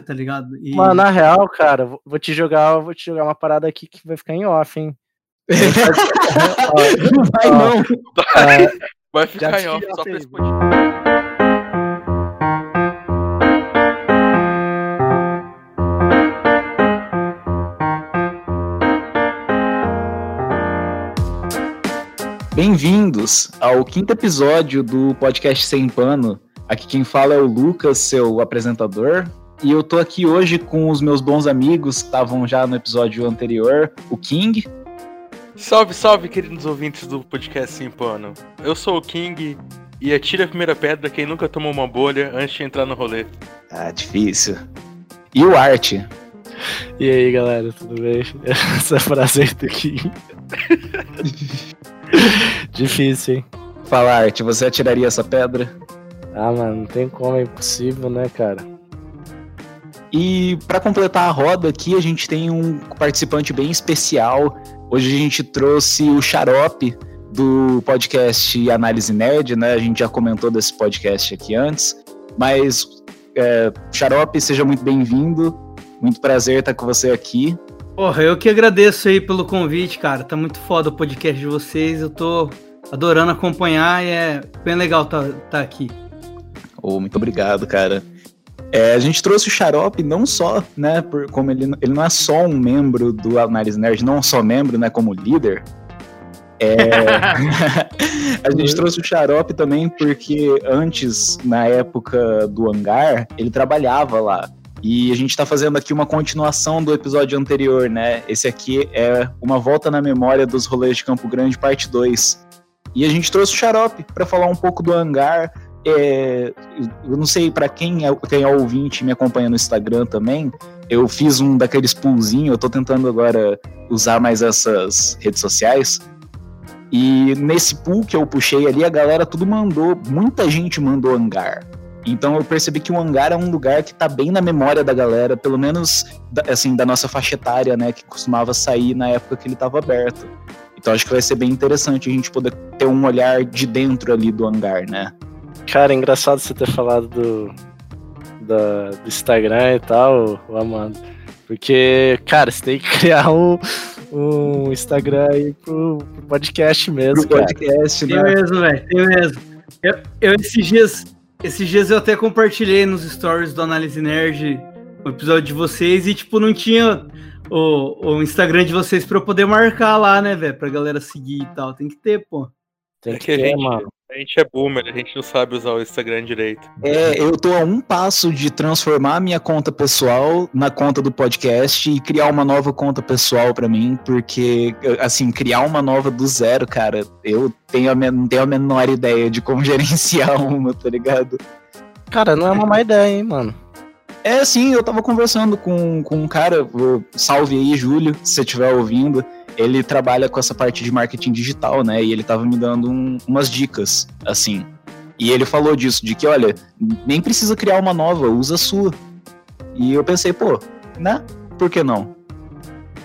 tá ligado? E... Mano, na real, cara, vou te jogar, vou te jogar uma parada aqui que vai ficar em off, hein? não vai, não. Vai, vai ficar em off só pra esse Bem-vindos ao quinto episódio do podcast Sem Pano. Aqui quem fala é o Lucas, seu apresentador. E eu tô aqui hoje com os meus bons amigos que estavam já no episódio anterior, o King. Salve, salve, queridos ouvintes do podcast Sem Pano. Eu sou o King e atire a primeira pedra quem nunca tomou uma bolha antes de entrar no rolê. Ah, difícil. E o Art. E aí, galera, tudo bem? Essa frase aí do King. difícil, hein? Fala, Art, você atiraria essa pedra? Ah, mano, não tem como, é impossível, né, cara? E para completar a roda aqui, a gente tem um participante bem especial. Hoje a gente trouxe o Xarope do podcast Análise Nerd, né? A gente já comentou desse podcast aqui antes. Mas, é, Xarope, seja muito bem-vindo. Muito prazer estar com você aqui. Porra, eu que agradeço aí pelo convite, cara. Tá muito foda o podcast de vocês. Eu tô adorando acompanhar e é bem legal estar tá, tá aqui. Oh, muito obrigado, cara. É, a gente trouxe o Xarope não só, né, por, como ele, ele não é só um membro do Análise Nerd, não só membro, né, como líder. É, a gente trouxe o Xarope também porque antes, na época do hangar, ele trabalhava lá. E a gente está fazendo aqui uma continuação do episódio anterior, né? Esse aqui é uma volta na memória dos rolês de Campo Grande, parte 2. E a gente trouxe o Xarope para falar um pouco do hangar, é, eu não sei para quem é, quem é ouvinte me acompanha no Instagram também. Eu fiz um daqueles poolzinhos, eu tô tentando agora usar mais essas redes sociais. E nesse pool que eu puxei ali, a galera tudo mandou, muita gente mandou hangar. Então eu percebi que o hangar é um lugar que tá bem na memória da galera, pelo menos assim, da nossa faixa etária, né, que costumava sair na época que ele estava aberto. Então acho que vai ser bem interessante a gente poder ter um olhar de dentro ali do hangar, né? Cara, é engraçado você ter falado do, da, do Instagram e tal, o Amando. Porque, cara, você tem que criar um, um Instagram aí pro, pro podcast mesmo. Pro podcast, né? Tem mesmo, velho, tem mesmo. Eu, eu, esses dias, esses dias eu até compartilhei nos stories do Análise Nerd o episódio de vocês e, tipo, não tinha o, o Instagram de vocês pra eu poder marcar lá, né, velho? Pra galera seguir e tal. Tem que ter, pô. Tem é que, que ter, gente, mano. A gente é boomer, a gente não sabe usar o Instagram direito. É, eu tô a um passo de transformar a minha conta pessoal na conta do podcast e criar uma nova conta pessoal para mim, porque, assim, criar uma nova do zero, cara, eu tenho a, não tenho a menor ideia de como gerenciar uma, tá ligado? Cara, não é uma má ideia, hein, mano. É, assim, eu tava conversando com, com um cara, salve aí, Júlio, se você estiver ouvindo ele trabalha com essa parte de marketing digital, né? E ele tava me dando um, umas dicas, assim. E ele falou disso, de que, olha, nem precisa criar uma nova, usa a sua. E eu pensei, pô, né? Por que não?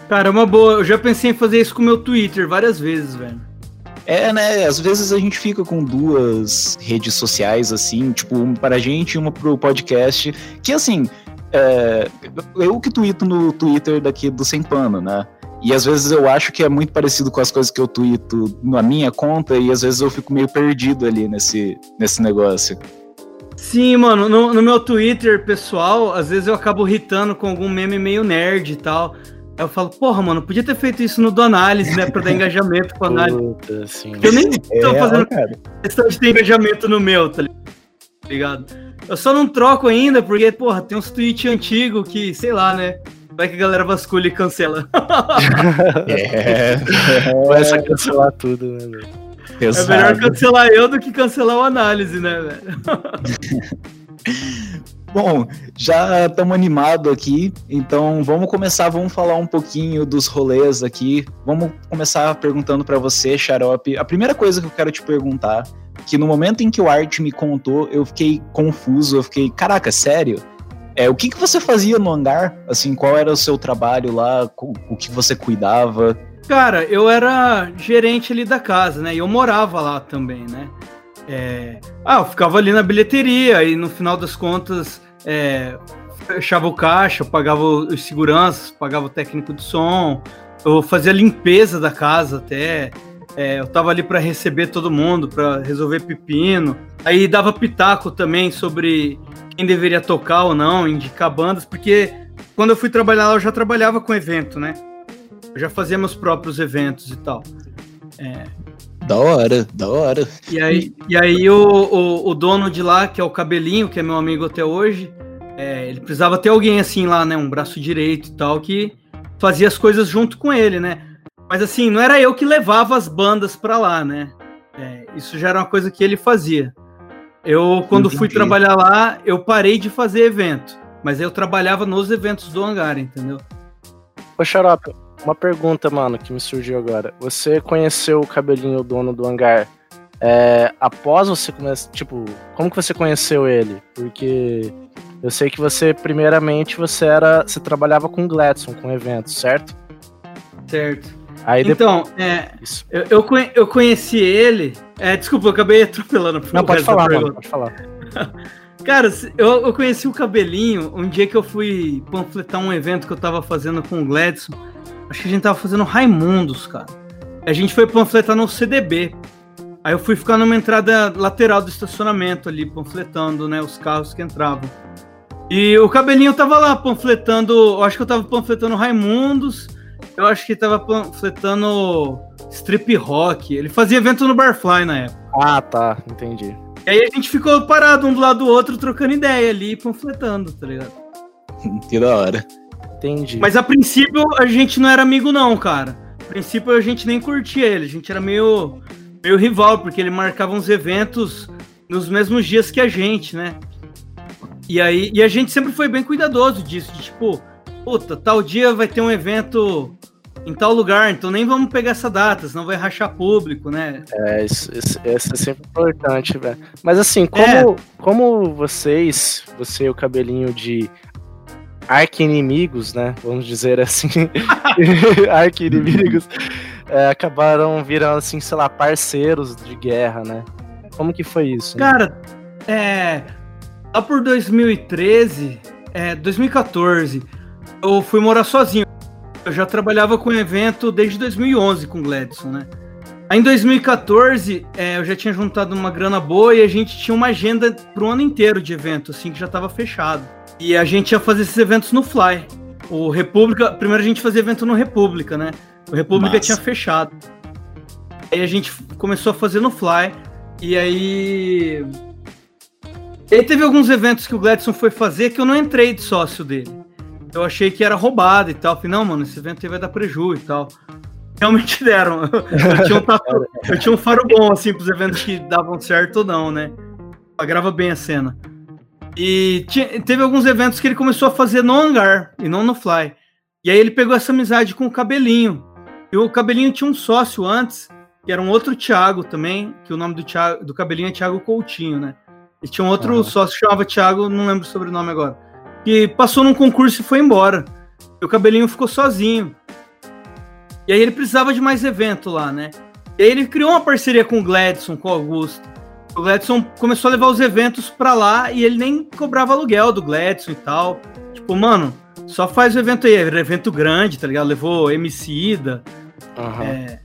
Cara, é uma boa. Eu já pensei em fazer isso com o meu Twitter várias vezes, velho. É, né? Às vezes a gente fica com duas redes sociais, assim, tipo, uma pra gente e uma pro podcast. Que, assim, é, eu que tweeto no Twitter daqui do Sem Pano, né? E às vezes eu acho que é muito parecido com as coisas que eu tweeto na minha conta, e às vezes eu fico meio perdido ali nesse, nesse negócio. Sim, mano, no, no meu Twitter pessoal, às vezes eu acabo irritando com algum meme meio nerd e tal. Aí eu falo, porra, mano, podia ter feito isso no do análise, né? Pra dar engajamento com a análise. Puta, sim. Eu nem tô é, fazendo cara. questão de ter engajamento no meu, tá ligado? Eu só não troco ainda, porque, porra, tem uns tweets antigos que, sei lá, né? Vai que a galera vasculha e cancela. é. Começa a cancelar tudo, né, velho? É melhor cancelar eu do que cancelar o análise, né, velho? Bom, já estamos animados aqui, então vamos começar, vamos falar um pouquinho dos rolês aqui. Vamos começar perguntando para você, Xarope. A primeira coisa que eu quero te perguntar, que no momento em que o Art me contou, eu fiquei confuso, eu fiquei, caraca, sério? É, o que, que você fazia no hangar? Assim, qual era o seu trabalho lá? O que você cuidava? Cara, eu era gerente ali da casa, né? E eu morava lá também, né? É... Ah, eu ficava ali na bilheteria e no final das contas é... fechava o caixa, pagava os seguranças, pagava o técnico de som, eu fazia limpeza da casa até. É, eu tava ali para receber todo mundo, para resolver pepino. Aí dava pitaco também sobre quem deveria tocar ou não, indicar bandas, porque quando eu fui trabalhar lá eu já trabalhava com evento, né? Eu já fazia meus próprios eventos e tal. É... Da hora, da hora. E aí, e aí o, o, o, dono de lá, que é o Cabelinho, que é meu amigo até hoje, é, ele precisava ter alguém assim lá, né? Um braço direito e tal, que fazia as coisas junto com ele, né? Mas assim, não era eu que levava as bandas para lá, né? É, isso já era uma coisa que ele fazia. Eu, quando Entendi. fui trabalhar lá, eu parei de fazer evento. Mas eu trabalhava nos eventos do hangar, entendeu? Ô, Xarope, uma pergunta, mano, que me surgiu agora. Você conheceu o cabelinho, o dono do hangar, é, após você começar. Tipo, como que você conheceu ele? Porque eu sei que você, primeiramente, você era. Você trabalhava com Gladson, com eventos, certo? Certo. Aí então, é, eu, eu, eu, conheci ele. É, desculpa, eu acabei atropelando. Não, pode falar, mano, pode falar. Cara, eu, eu conheci o Cabelinho um dia que eu fui panfletar um evento que eu tava fazendo com o Gladson. Acho que a gente tava fazendo Raimundos, cara. A gente foi panfletar no CDB. Aí eu fui ficar numa entrada lateral do estacionamento ali, panfletando, né, os carros que entravam. E o Cabelinho tava lá panfletando, eu acho que eu tava panfletando Raimundos, eu acho que tava panfletando Strip Rock. Ele fazia evento no Barfly na época. Ah, tá, entendi. E aí a gente ficou parado um do lado do outro, trocando ideia ali, panfletando, tá ligado? Que da hora. Entendi. Mas a princípio a gente não era amigo, não, cara. A princípio a gente nem curtia ele, a gente era meio, meio rival, porque ele marcava uns eventos nos mesmos dias que a gente, né? E aí e a gente sempre foi bem cuidadoso disso, de tipo, puta, tal dia vai ter um evento em tal lugar, então nem vamos pegar essa data, senão vai rachar público, né? É, isso, isso, isso é sempre importante, velho. Mas assim, como, é. como vocês, você e o cabelinho de arqui-inimigos, né? Vamos dizer assim, arqui-inimigos, é, acabaram virando, assim, sei lá, parceiros de guerra, né? Como que foi isso? Né? Cara, é. Lá por 2013, é, 2014, eu fui morar sozinho. Eu já trabalhava com evento desde 2011 com o Gladson, né? Aí em 2014, é, eu já tinha juntado uma grana boa e a gente tinha uma agenda pro ano inteiro de evento, assim, que já estava fechado. E a gente ia fazer esses eventos no Fly. O República, primeiro a gente fazia evento no República, né? O República Massa. tinha fechado. Aí a gente começou a fazer no Fly. E aí. E aí teve alguns eventos que o Gladson foi fazer que eu não entrei de sócio dele. Eu achei que era roubado e tal. Falei, não, mano, esse evento aí vai dar prejuízo e tal. Realmente deram. Eu tinha um, tatu... eu tinha um faro bom, assim, pros eventos que davam certo ou não, né? Agrava bem a cena. E tinha, teve alguns eventos que ele começou a fazer no hangar e não no fly. E aí ele pegou essa amizade com o Cabelinho. E o Cabelinho tinha um sócio antes, que era um outro Thiago também, que o nome do, Thiago, do Cabelinho é Thiago Coutinho, né? E tinha um outro uhum. sócio que chamava Thiago, não lembro o sobrenome agora, que passou num concurso e foi embora. E o Cabelinho ficou sozinho. E aí ele precisava de mais evento lá, né? E aí ele criou uma parceria com o Gladson, com o Augusto. O Gladson começou a levar os eventos pra lá e ele nem cobrava aluguel do Gladson e tal. Tipo, mano, só faz o evento aí. Era evento grande, tá ligado? Levou Emicida. Uhum. É...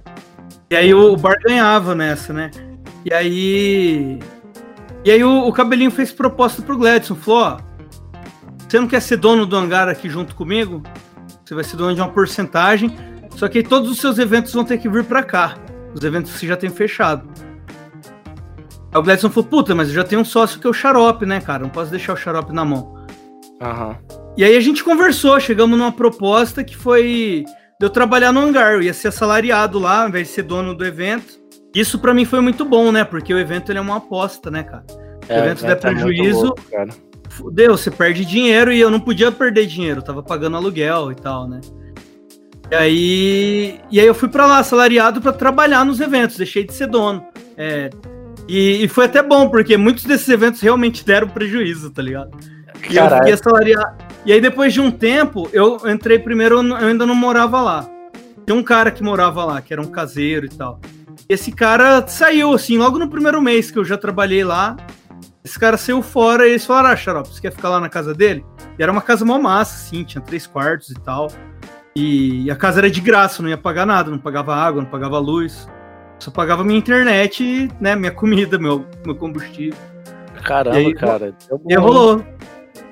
E aí o, bar ganhava nessa, né? E aí. E aí o, o cabelinho fez proposta pro Gladson. Falou: ó, você não quer ser dono do hangar aqui junto comigo? Você vai ser dono de uma porcentagem. Só que todos os seus eventos vão ter que vir para cá. Os eventos que você já tem fechado. Aí o Gladson falou, puta, mas eu já tenho um sócio que é o Xarope, né, cara? Não posso deixar o Xarope na mão. Uhum. E aí a gente conversou, chegamos numa proposta que foi de eu trabalhar no hangar. Eu ia ser assalariado lá, ao invés de ser dono do evento. Isso para mim foi muito bom, né? Porque o evento ele é uma aposta, né, cara? É, o evento der prejuízo, louco, fudeu, você perde dinheiro e eu não podia perder dinheiro, eu tava pagando aluguel e tal, né? E aí, e aí eu fui para lá, assalariado, para trabalhar nos eventos, deixei de ser dono. É, e, e, foi até bom, porque muitos desses eventos realmente deram prejuízo, tá ligado? E eu fiquei assalariado. E aí, depois de um tempo, eu entrei primeiro, eu ainda não morava lá. Tem um cara que morava lá, que era um caseiro e tal. Esse cara saiu, assim, logo no primeiro mês que eu já trabalhei lá. Esse cara saiu fora e eles falaram: Ah, Xarope, você quer ficar lá na casa dele? E era uma casa mó massa, assim, tinha três quartos e tal. E a casa era de graça, não ia pagar nada, não pagava água, não pagava luz. Só pagava minha internet, né? Minha comida, meu, meu combustível. Caramba, E aí, cara. E rolou.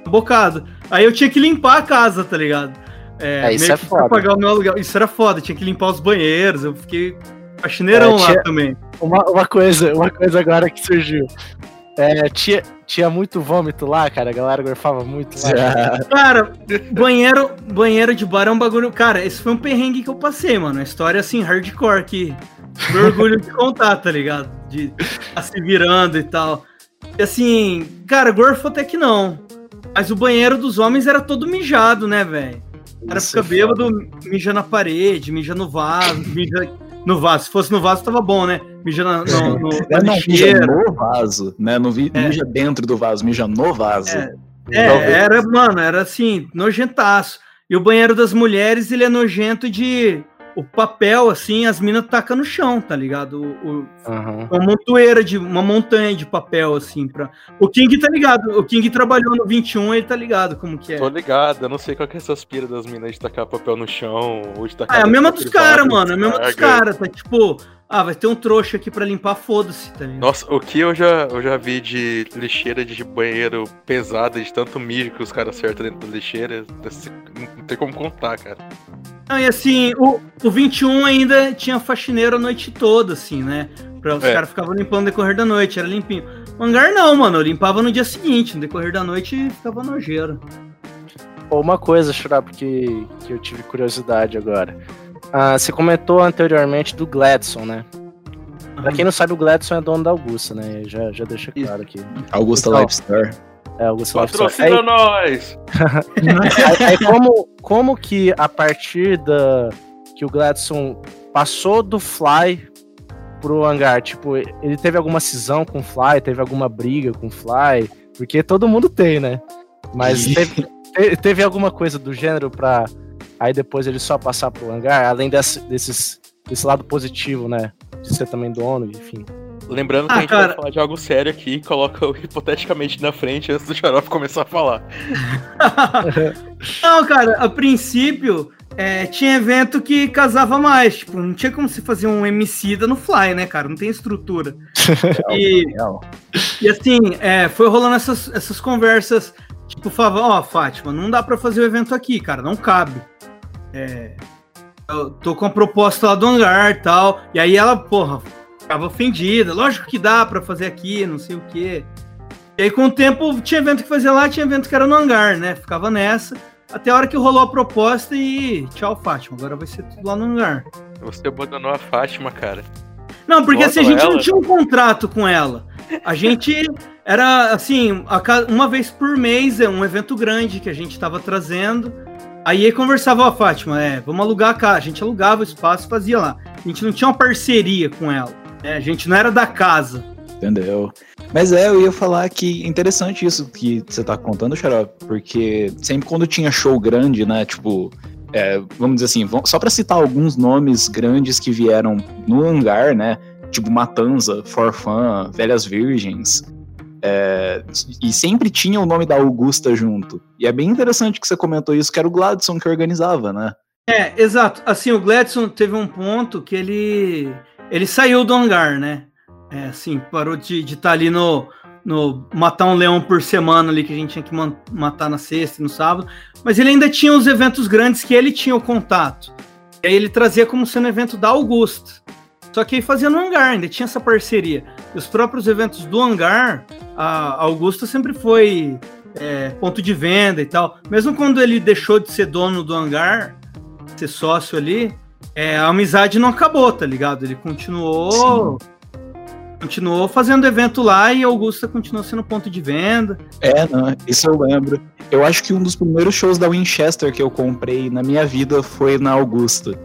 Um bocado. Aí eu tinha que limpar a casa, tá ligado? É, isso é que pra foda. pagar o meu aluguel. Isso era foda, tinha que limpar os banheiros. Eu fiquei faxineirão É, lá tinha- também. Uma, uma coisa, uma coisa agora que surgiu. É, tinha, tinha muito vômito lá, cara. A galera gorfava muito lá. Já. Cara, banheiro, banheiro de bar é um bagulho. Cara, esse foi um perrengue que eu passei, mano. Uma história assim, hardcore que orgulho de contar, tá ligado? De tá se virando e tal. E assim, cara, gorfo até que não. Mas o banheiro dos homens era todo mijado, né, velho? O cara Isso fica é bêbado, mija na parede, mija no vaso, mija no vaso. Se fosse no vaso, tava bom, né? Mija na, no, no, É, não, mija no vaso, né? Não vi, É. mija dentro do vaso, mija no vaso. É. É, era, mano, era assim, nojentaço. E o banheiro das mulheres, ele é nojento de. O papel, assim, as minas tacam no chão, tá ligado? O, o- Aham. uma montoeira de. Uma montanha de papel, assim. Pra... O King tá ligado. O King trabalhou no 21, ele tá ligado como que é. Tô ligado, eu não sei qual que é essas piras das minas de tacar papel no chão, ou de tacar. Ah, é a mesma dos caras, mano. É a mesma dos caras. Tá tipo, ah, vai ter um trouxa aqui pra limpar, foda-se, tá ligado? Nossa, o que eu já, eu já vi de lixeira de banheiro pesada, de tanto mijo que os caras acertam dentro da lixeira, não tem como contar, cara. Não, e assim, o, o 21 ainda tinha faxineiro a noite toda, assim, né? Pra os É. caras ficavam limpando no decorrer da noite, era limpinho. O hangar não, mano, eu limpava no dia seguinte, no decorrer da noite ficava nojeiro. Uma coisa, Churap, que, que eu tive curiosidade agora. Ah, você comentou anteriormente do Gladson, né? Pra quem não sabe, o Gladson é dono da Augusta, né? Já, já deixa claro aqui. Augusta Então, Life Store. É, Life Store. Patrocina nós! Aí, aí como, como que a partir da que o Gladson passou do Fly pro hangar, tipo, ele teve alguma cisão com o Fly, teve alguma briga com o Fly, porque todo mundo tem, né? Mas teve, te- teve alguma coisa do gênero pra aí depois ele só passar pro hangar, além desse, desses, desse lado positivo, né? De ser também dono, enfim. Lembrando que Ah, a gente cara. vai falar de algo sério aqui e coloca o hipoteticamente na frente antes do xarope começar a falar. não, cara, a princípio é, tinha evento que casava mais, tipo, não tinha como se fazer um Emicida no Fly, né, cara? Não tem estrutura. E. E assim, é, foi rolando essas, essas conversas, tipo, falava, ó, Fátima, não dá pra fazer o evento aqui, cara, não cabe. É, eu tô com a proposta lá do hangar e tal, e aí ela, porra, ficava ofendida, lógico que dá pra fazer aqui, não sei o quê. E aí com o tempo, tinha evento que fazia lá, tinha evento que era no hangar, né, ficava nessa, até a hora que rolou a proposta e tchau, Fátima, agora vai ser tudo lá no hangar. Você abandonou a Fátima, cara. Não, porque assim, a gente não ela- tinha um contrato com ela. A gente era assim, uma vez por mês, é um evento grande que a gente tava trazendo. Aí conversava, ó, Fátima, é, vamos alugar a casa. A gente alugava o espaço e fazia lá. A gente não tinha uma parceria com ela. Né? A gente não era da casa. Entendeu? Mas é, eu ia falar que interessante isso que você tá contando, Xarope, porque sempre quando tinha show grande, né, tipo, é, vamos dizer assim, só pra citar alguns nomes grandes que vieram no hangar, né, tipo Matanza, Forfan, Velhas Virgens, é, e sempre tinha o nome da Augusta junto. E é bem interessante que você comentou isso, que era o Gladson que organizava, né? É, exato. Assim, o Gladson teve um ponto que ele ele saiu do hangar, né? É, assim, parou de estar ali no, no matar um leão por semana ali que a gente tinha que matar na sexta e no sábado, mas ele ainda tinha os eventos grandes que ele tinha o contato. E aí ele trazia como sendo evento da Augusta. Só que aí fazia no hangar, ainda tinha essa parceria. E os próprios eventos do hangar, a Augusta sempre foi é, ponto de venda e tal. Mesmo quando ele deixou de ser dono do hangar, ser sócio ali, é, a amizade não acabou, tá ligado? Ele continuou. Continuou fazendo evento lá e Augusta continuou sendo ponto de venda. É, não, isso eu lembro. Eu acho que um dos primeiros shows da Winchester que eu comprei na minha vida foi na Augusta.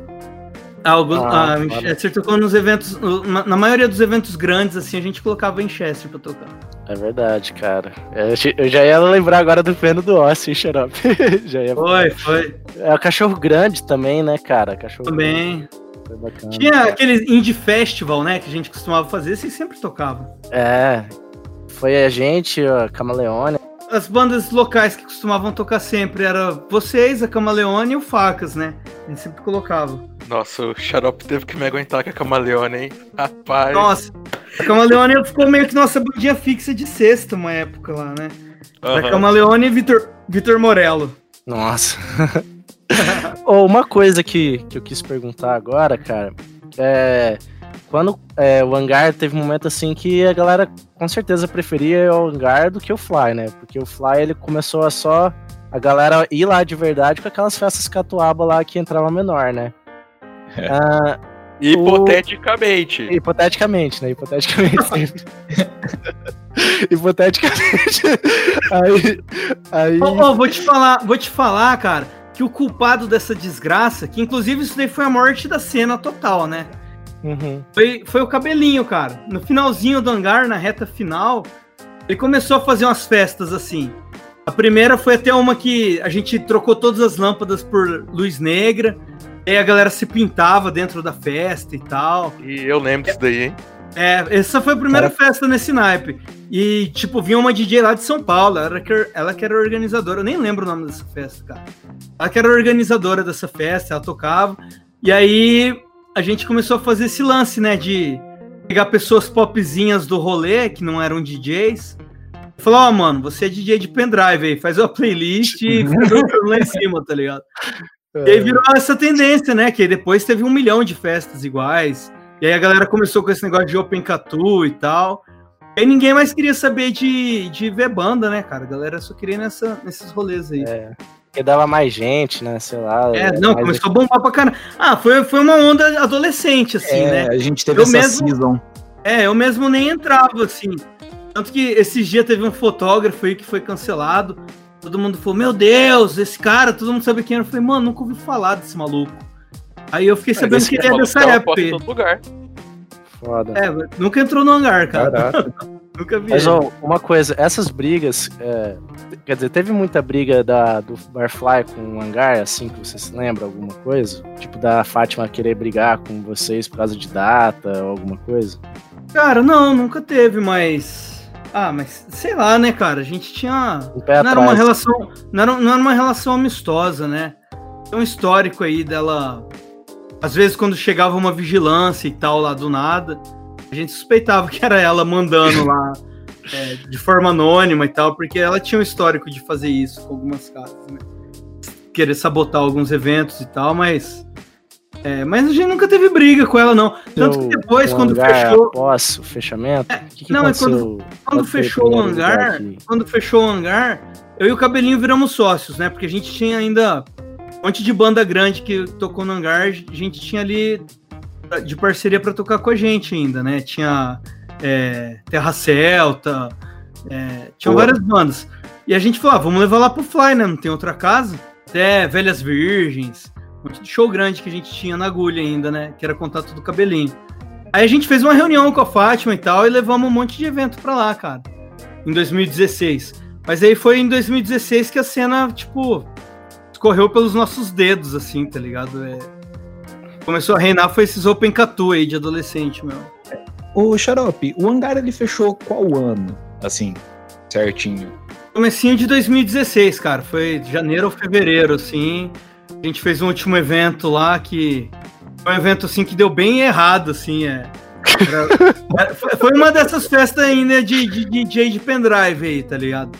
A Augusta, Ah, a claro. Winchester tocou nos eventos. Na, na maioria dos eventos grandes, assim, a gente colocava Winchester pra tocar. É verdade, cara. É, Eu já ia lembrar agora do peno do Austin, Xarope. já ia... Foi, foi. É o cachorro grande também, né, cara? Cachorro Também. grande, foi bacana. Tinha aquele Indie Festival, né? Que a gente costumava fazer, vocês sempre tocavam. É. foi a gente, a Camaleone. As bandas locais que costumavam tocar sempre era vocês, a Camaleone e o Facas, né? A gente sempre colocava. Nossa, o Xarope teve que me aguentar com a Camaleone, hein? Rapaz. Nossa, a Camaleone ficou meio que nossa bandinha fixa de sexta uma época lá, né? Uhum. Da Camaleone e Vitor, Vitor Morello. Nossa. oh, uma coisa que, que eu quis perguntar agora, cara, é quando é, o hangar teve um momento assim que a galera com certeza preferia o hangar do que o Fly, né? Porque o Fly ele começou a só a galera ir lá de verdade com aquelas festas catuaba lá que entrava menor, né? É. Ah, Hipoteticamente. O... Hipoteticamente, né? Hipoteticamente Hipoteticamente. aí. aí... Oh, oh, vou te falar, vou te falar, cara, que o culpado dessa desgraça, que inclusive isso daí foi a morte da cena total, né? Uhum. Foi, foi o cabelinho, cara. No finalzinho do hangar, na reta final, ele começou a fazer umas festas assim. A primeira foi até uma que a gente trocou todas as lâmpadas por luz negra. E aí a galera se pintava dentro da festa e tal. E eu lembro disso daí, hein? É, essa foi a primeira Cara... festa nesse naipe. E, tipo, vinha uma DJ lá de São Paulo, ela que, ela que era organizadora, eu nem lembro o nome dessa festa, cara. Ela que era organizadora dessa festa, ela tocava. E aí a gente começou a fazer esse lance, né? De pegar pessoas popzinhas do rolê, que não eram DJs. Falou, ó, oh, mano, você é DJ de pendrive aí, faz uma playlist e faz o lá em cima, tá ligado? E aí virou essa tendência, né? Que depois teve um milhão de festas iguais. E aí a galera começou com esse negócio de Open Catu e tal. E aí ninguém mais queria saber de, de ver banda, né, cara? A galera só queria nessa, nesses rolês aí. É. Porque dava mais gente, né? Sei lá. É, não, começou a bombar pra caramba. Ah, foi, foi uma onda adolescente, assim, é, né? A gente teve eu essa mesmo, season. É, eu mesmo nem entrava, assim. Tanto que esses dias teve um fotógrafo aí que foi cancelado. Todo mundo falou, meu Deus, esse cara, todo mundo sabe quem era. Eu falei, mano, nunca ouvi falar desse maluco. Aí eu fiquei é, sabendo que ele é dessa época. Lugar. Foda. É, nunca entrou no hangar, cara. nunca vi. Mas, ó, uma coisa, essas brigas, é, Quer dizer, teve muita briga da, do Barfly com o Hangar, assim, que você se lembra, alguma coisa? Tipo, da Fátima querer brigar com vocês por causa de data ou alguma coisa? Cara, não, nunca teve, mas. Ah, mas sei lá, né, cara? A gente tinha. Um não era uma relação. Não era, não era uma relação amistosa, né? Tem um histórico aí dela. Às vezes, quando chegava uma vigilância e tal lá do nada, a gente suspeitava que era ela mandando lá é, de forma anônima e tal, porque ela tinha um histórico de fazer isso com algumas casas, né? Querer sabotar alguns eventos e tal, mas. É, mas a gente nunca teve briga com ela, não. Tanto que depois, quando fechou. Após o fechamento? É, que que não, é quando, quando fechou o hangar. Quando fechou o hangar, eu e o cabelinho viramos sócios, né? Porque a gente tinha ainda um monte de banda grande que tocou no hangar, a gente tinha ali de parceria para tocar com a gente ainda, né? Tinha é, Terra Celta, é, tinham várias bandas. E a gente falou, ah, vamos levar lá pro Fly, né? Não tem outra casa. Até Velhas Virgens, um de show grande que a gente tinha na agulha ainda, né? Que era contato do cabelinho. Aí a gente fez uma reunião com a Fátima e tal, e levamos um monte de evento pra lá, cara. Em 2016. Mas aí foi em 2016 que a cena, tipo, escorreu pelos nossos dedos, assim, tá ligado? É... Começou a reinar, foi esses Open Catu aí de adolescente, meu. O Xarope, o hangar ele fechou qual ano? Assim, certinho. Comecinho de 2016, cara. Foi janeiro ou fevereiro, assim. A gente fez um último evento lá que. Foi um evento assim que deu bem errado, assim. É. Era... foi uma dessas festas ainda de, de, de DJ de pendrive aí, tá ligado?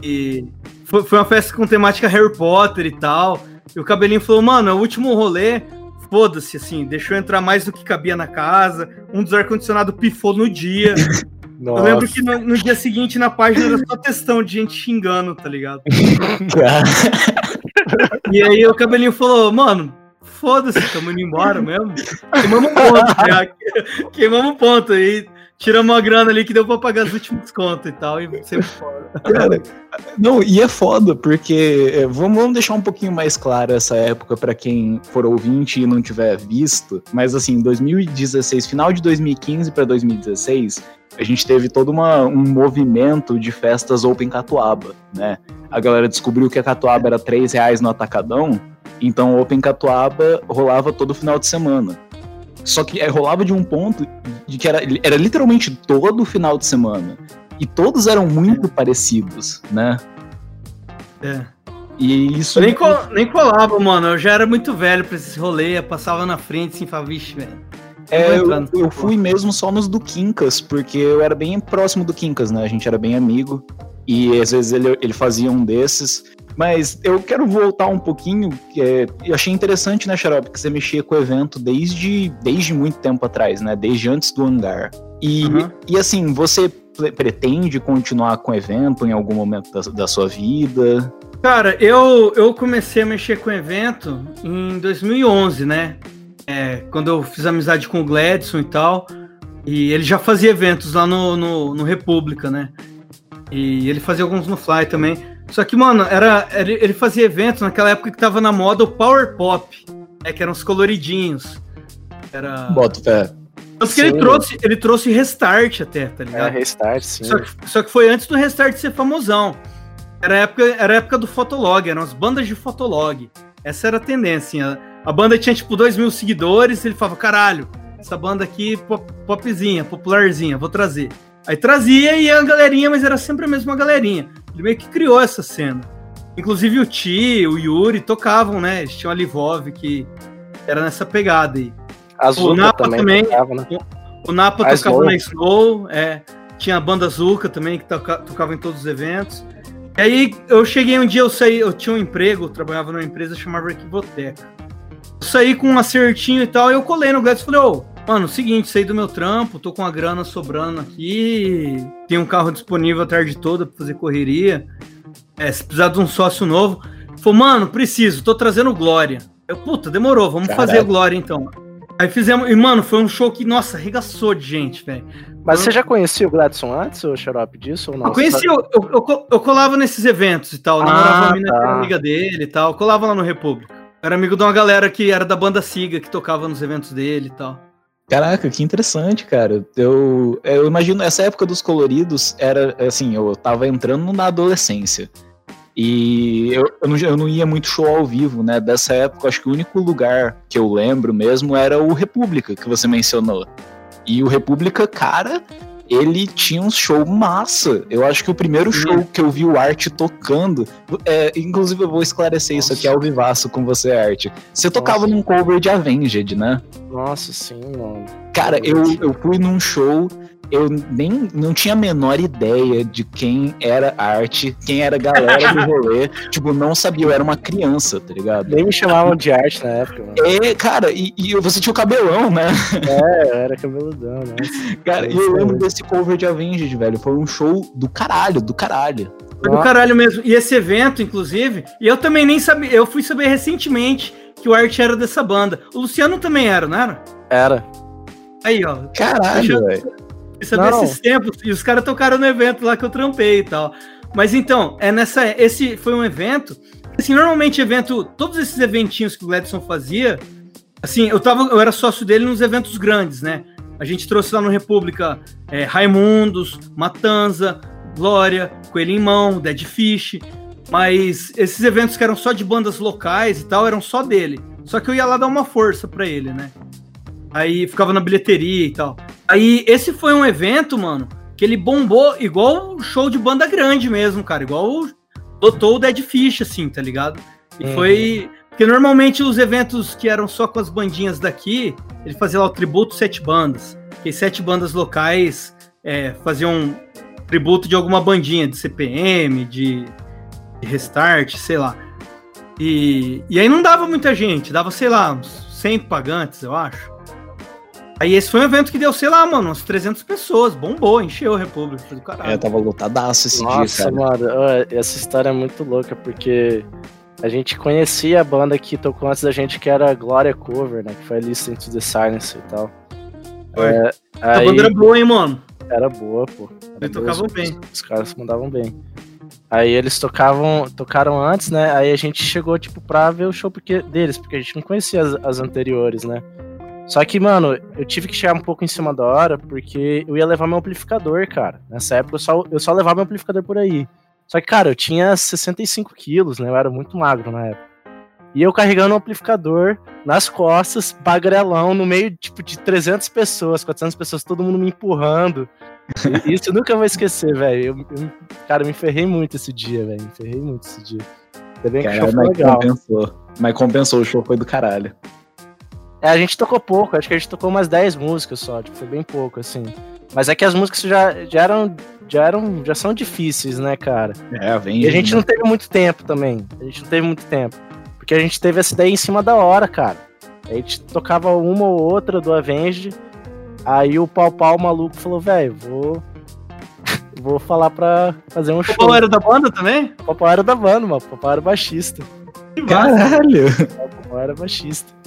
E foi, foi uma festa com temática Harry Potter e tal. E o cabelinho falou, mano, é o último rolê foda-se, assim, deixou entrar mais do que cabia na casa. Um dos ar-condicionado pifou no dia. Nossa. Eu lembro que no, no, dia seguinte na página era só textão de gente xingando, tá ligado? e aí o cabelinho falou, mano, foda-se, tamo indo embora mesmo. Queimamos um ponto, né? Queimamos um ponto. aí tiramos uma grana ali que deu pra pagar os últimos contos e tal, e sempre fora. Cara, não, e é foda, porque é, vamos, vamos deixar um pouquinho mais claro essa época para quem for ouvinte e não tiver visto, mas assim, 2016, final de 2015 para 2016, a gente teve todo uma, um movimento de festas Open Catuaba, né? A galera descobriu que a Catuaba era 3 reais no atacadão, então Open Catuaba rolava todo final de semana. Só que é, rolava de um ponto de que era, era literalmente todo final de semana. E todos eram muito parecidos, né? É. E isso. Eu nem, col nem colava, mano. Eu já era muito velho pra esse rolê. Eu passava na frente assim, falava, vixe, velho. É, eu, eu fui mesmo só nos do Quincas, porque eu era bem próximo do Quincas, né? A gente era bem amigo. E às vezes ele, ele fazia um desses. Mas eu quero voltar um pouquinho. É, eu achei interessante, né, Xarope, que você mexia com o evento desde, desde muito tempo atrás, né? Desde antes do hangar. E, uhum. e assim, você pretende continuar com o evento em algum momento da, da sua vida? Cara, eu, eu comecei a mexer com o evento em 2011, né? É, quando eu fiz amizade com o Gladson e tal. E ele já fazia eventos lá no, no, no República, né? E ele fazia alguns no Fly também. Só que, mano, era, ele, fazia eventos naquela época que tava na moda o Power Pop, né, que eram os coloridinhos. Era. Bota fé. Tanto que ele trouxe, ele trouxe restart até, tá ligado? É, restart, sim. Só que, só que foi antes do restart ser famosão. Era a época, era a época do Fotolog, eram as bandas de Fotolog. Essa era a tendência. A, a banda tinha tipo 2 mil seguidores, ele falava, caralho, essa banda aqui pop, popzinha, popularzinha, vou trazer. Aí trazia e a galerinha, mas era sempre a mesma galerinha. Ele meio que criou essa cena. Inclusive o Ti, o Yuri tocavam, né? Eles tinham a Livov que era nessa pegada aí. o Napa também, também tocava, né? O Napa a tocava na Slow, é. Tinha a banda Zuka também, que toca, tocava em todos os eventos. E aí eu cheguei um dia, eu saí, eu tinha um emprego, eu trabalhava numa empresa chamada Arquivoteca. Eu saí com um acertinho e tal, e eu colei no Gladys e falei, ô, Mano, seguinte, saí do meu trampo, tô com a grana sobrando aqui, tem um carro disponível a tarde toda pra fazer correria. É, se precisar de um sócio novo. Falei, mano, preciso, tô trazendo Glória. Eu, puta, demorou, vamos Caralho. fazer Glória então. Aí fizemos, e mano, foi um show que, nossa, arregaçou de gente, velho. Mas você já conhecia o Gladson antes, ou Xarope, disso ou não? Eu conheci, eu, eu, eu, colava nesses eventos e tal, ah, namorava uma mina tá. amiga dele e tal, eu colava lá no República. Era amigo de uma galera que era da banda Siga, que tocava nos eventos dele e tal. Caraca, que interessante, cara. Eu, eu imagino, essa época dos coloridos era assim, eu tava entrando na adolescência. E eu, eu, não, eu não ia muito show ao vivo, né? Dessa época, acho que o único lugar que eu lembro mesmo era o República, que você mencionou. E o República, cara, ele tinha um show massa. Eu acho que o primeiro show que eu vi o Art tocando, é, inclusive eu vou esclarecer Nossa. isso aqui ao vivaço com você, Art. Você tocava Nossa. num cover de Avenged, né? Nossa, sim, mano. Cara, eu, eu fui num show eu nem não tinha a menor ideia de quem era arte, quem era a galera do rolê. tipo, não sabia, eu era uma criança, tá ligado? Nem me chamavam de arte na época. Mano. É, cara, e, e, você tinha o cabelão, né? É, eu era cabeludão, né? Cara, e eu lembro desse cover de Avenged, velho. Foi um show do caralho, do caralho. Foi do caralho mesmo. E esse evento, inclusive, e eu também nem sabia, eu fui saber recentemente que o Art era dessa banda. O Luciano também era, não era? Era. Aí, ó. Caralho, velho. Isso é desses tempos. E os caras tocaram no evento lá que eu trampei e tal. Mas então, é nessa. Esse foi um evento. Assim, normalmente evento. Todos esses eventinhos que o Gladson fazia. Assim, eu, tava, eu era sócio dele nos eventos grandes, né? A gente trouxe lá no República é, Raimundos, Matanza, Glória, Coelho em Mão, Dead Fish. Mas esses eventos que eram só de bandas locais e tal, eram só dele. Só que eu ia lá dar uma força para ele, né? Aí ficava na bilheteria e tal. Aí esse foi um evento, mano, que ele bombou igual show de banda grande mesmo, cara. Igual lotou o Dead Fish, assim, tá ligado? E uhum. foi. Porque normalmente os eventos que eram só com as bandinhas daqui, ele fazia lá o tributo sete bandas. Que sete bandas locais é, faziam tributo de alguma bandinha, de CPM, de, de Restart, sei lá. E, e aí não dava muita gente, dava, sei lá, uns 100 pagantes, eu acho. Aí esse foi um evento que deu, sei lá, mano, umas 300 pessoas, bombou, encheu a República do caralho. É, tava lotadaço esse Nossa, dia, cara. mano, essa história é muito louca, porque a gente conhecia a banda que tocou antes da gente, que era Glória Cover, né, que foi Listen to the Silence e tal. É, a aí... banda era boa, hein, mano? Era boa, pô. Era eles tocavam bem. Os, os caras mandavam bem. Aí eles tocavam, tocaram antes, né? Aí a gente chegou, tipo, pra ver o show porque, deles, porque a gente não conhecia as, as anteriores, né? Só que, mano, eu tive que chegar um pouco em cima da hora, porque eu ia levar meu amplificador, cara. Nessa época eu só, eu só levava meu amplificador por aí. Só que, cara, eu tinha 65 quilos, né? Eu era muito magro na época. E eu carregando o amplificador nas costas, bagrelão, no meio, tipo, de 300 pessoas, 400 pessoas, todo mundo me empurrando. Isso eu nunca vou esquecer, velho. Cara, eu me ferrei muito esse dia, velho. Me ferrei muito esse dia. Ainda bem que o show foi legal. Compensou. Mas compensou, o show foi do caralho. É, a gente tocou pouco, acho que a gente tocou umas 10 músicas só, tipo, foi bem pouco, assim. Mas é que as músicas já, já eram. Já eram. Já são difíceis, né, cara? É, vem. E a gente né? não teve muito tempo também. A gente não teve muito tempo. Porque a gente teve essa ideia em cima da hora, cara. A gente tocava uma ou outra do Avenged. Aí o pau pau maluco falou, velho, vou. vou falar pra fazer um show. O pau era da banda também? O pau era da banda, mano. O pau era baixista. Caralho! O pau era baixista.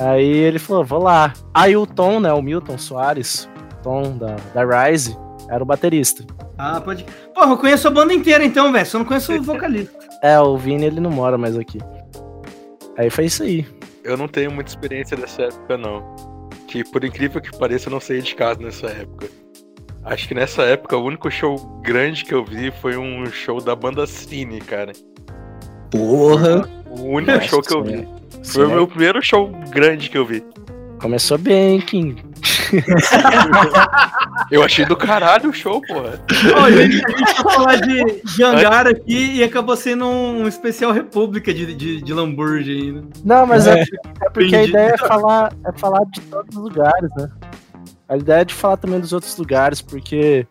Aí ele falou, vou lá. Aí o Tom, né, o Milton Soares, Tom da, da Rise, era o baterista. Ah, pode. Porra, eu conheço a banda inteira então, velho. Só não conheço o vocalista. É, o Vini ele não mora mais aqui. Aí foi isso aí. Eu não tenho muita experiência dessa época, não. Que por incrível que pareça, eu não saí de casa nessa época. Acho que nessa época o único show grande que eu vi foi um show da banda Cine, cara. Porra! O único Nossa, show que eu vi. Foi o meu primeiro show grande que eu vi. Começou bem, King. eu achei do caralho o show, porra. a gente, a gente falar de, hangar aqui e acabou sendo um especial República de, de, de Lamborghini ainda. Não, mas é, é, é porque a ideia é falar, é falar de todos os lugares, né? A ideia é de falar também dos outros lugares, porque.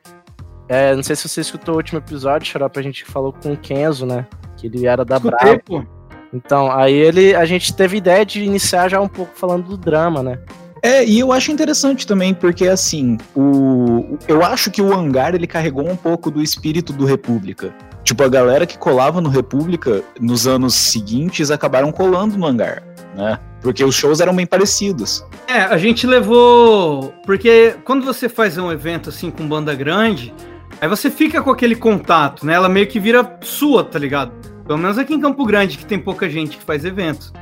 É, não sei se você escutou o último episódio, Xarope, a gente falou com o Kenzo, né? Que ele era da Escutei, Bravo. Pô. Então, aí ele, a gente teve ideia de iniciar já um pouco falando do drama, né? É, e eu acho interessante também, porque assim, o, eu acho que o hangar ele carregou um pouco do espírito do República. Tipo, a galera que colava no República nos anos seguintes acabaram colando no hangar, né? Porque os shows eram bem parecidos. É, a gente levou. Porque quando você faz um evento assim com banda grande, aí você fica com aquele contato, né? Ela meio que vira sua, tá ligado? Pelo menos aqui em Campo Grande, que tem pouca gente que faz eventos.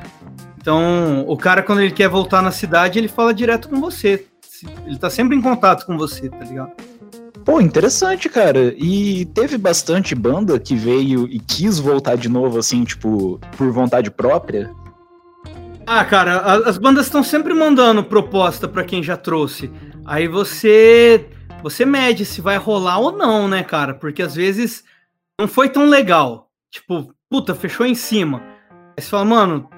Então, o cara, quando ele quer voltar na cidade, ele fala direto com você. Ele tá sempre em contato com você, tá ligado? Pô, interessante, cara. E teve bastante banda que veio e quis voltar de novo, assim, tipo, por vontade própria? Ah, cara, as bandas estão sempre mandando proposta para quem já trouxe. Aí você você mede se vai rolar ou não, né, cara? Porque às vezes não foi tão legal. Tipo, puta, fechou em cima. Aí você fala, mano,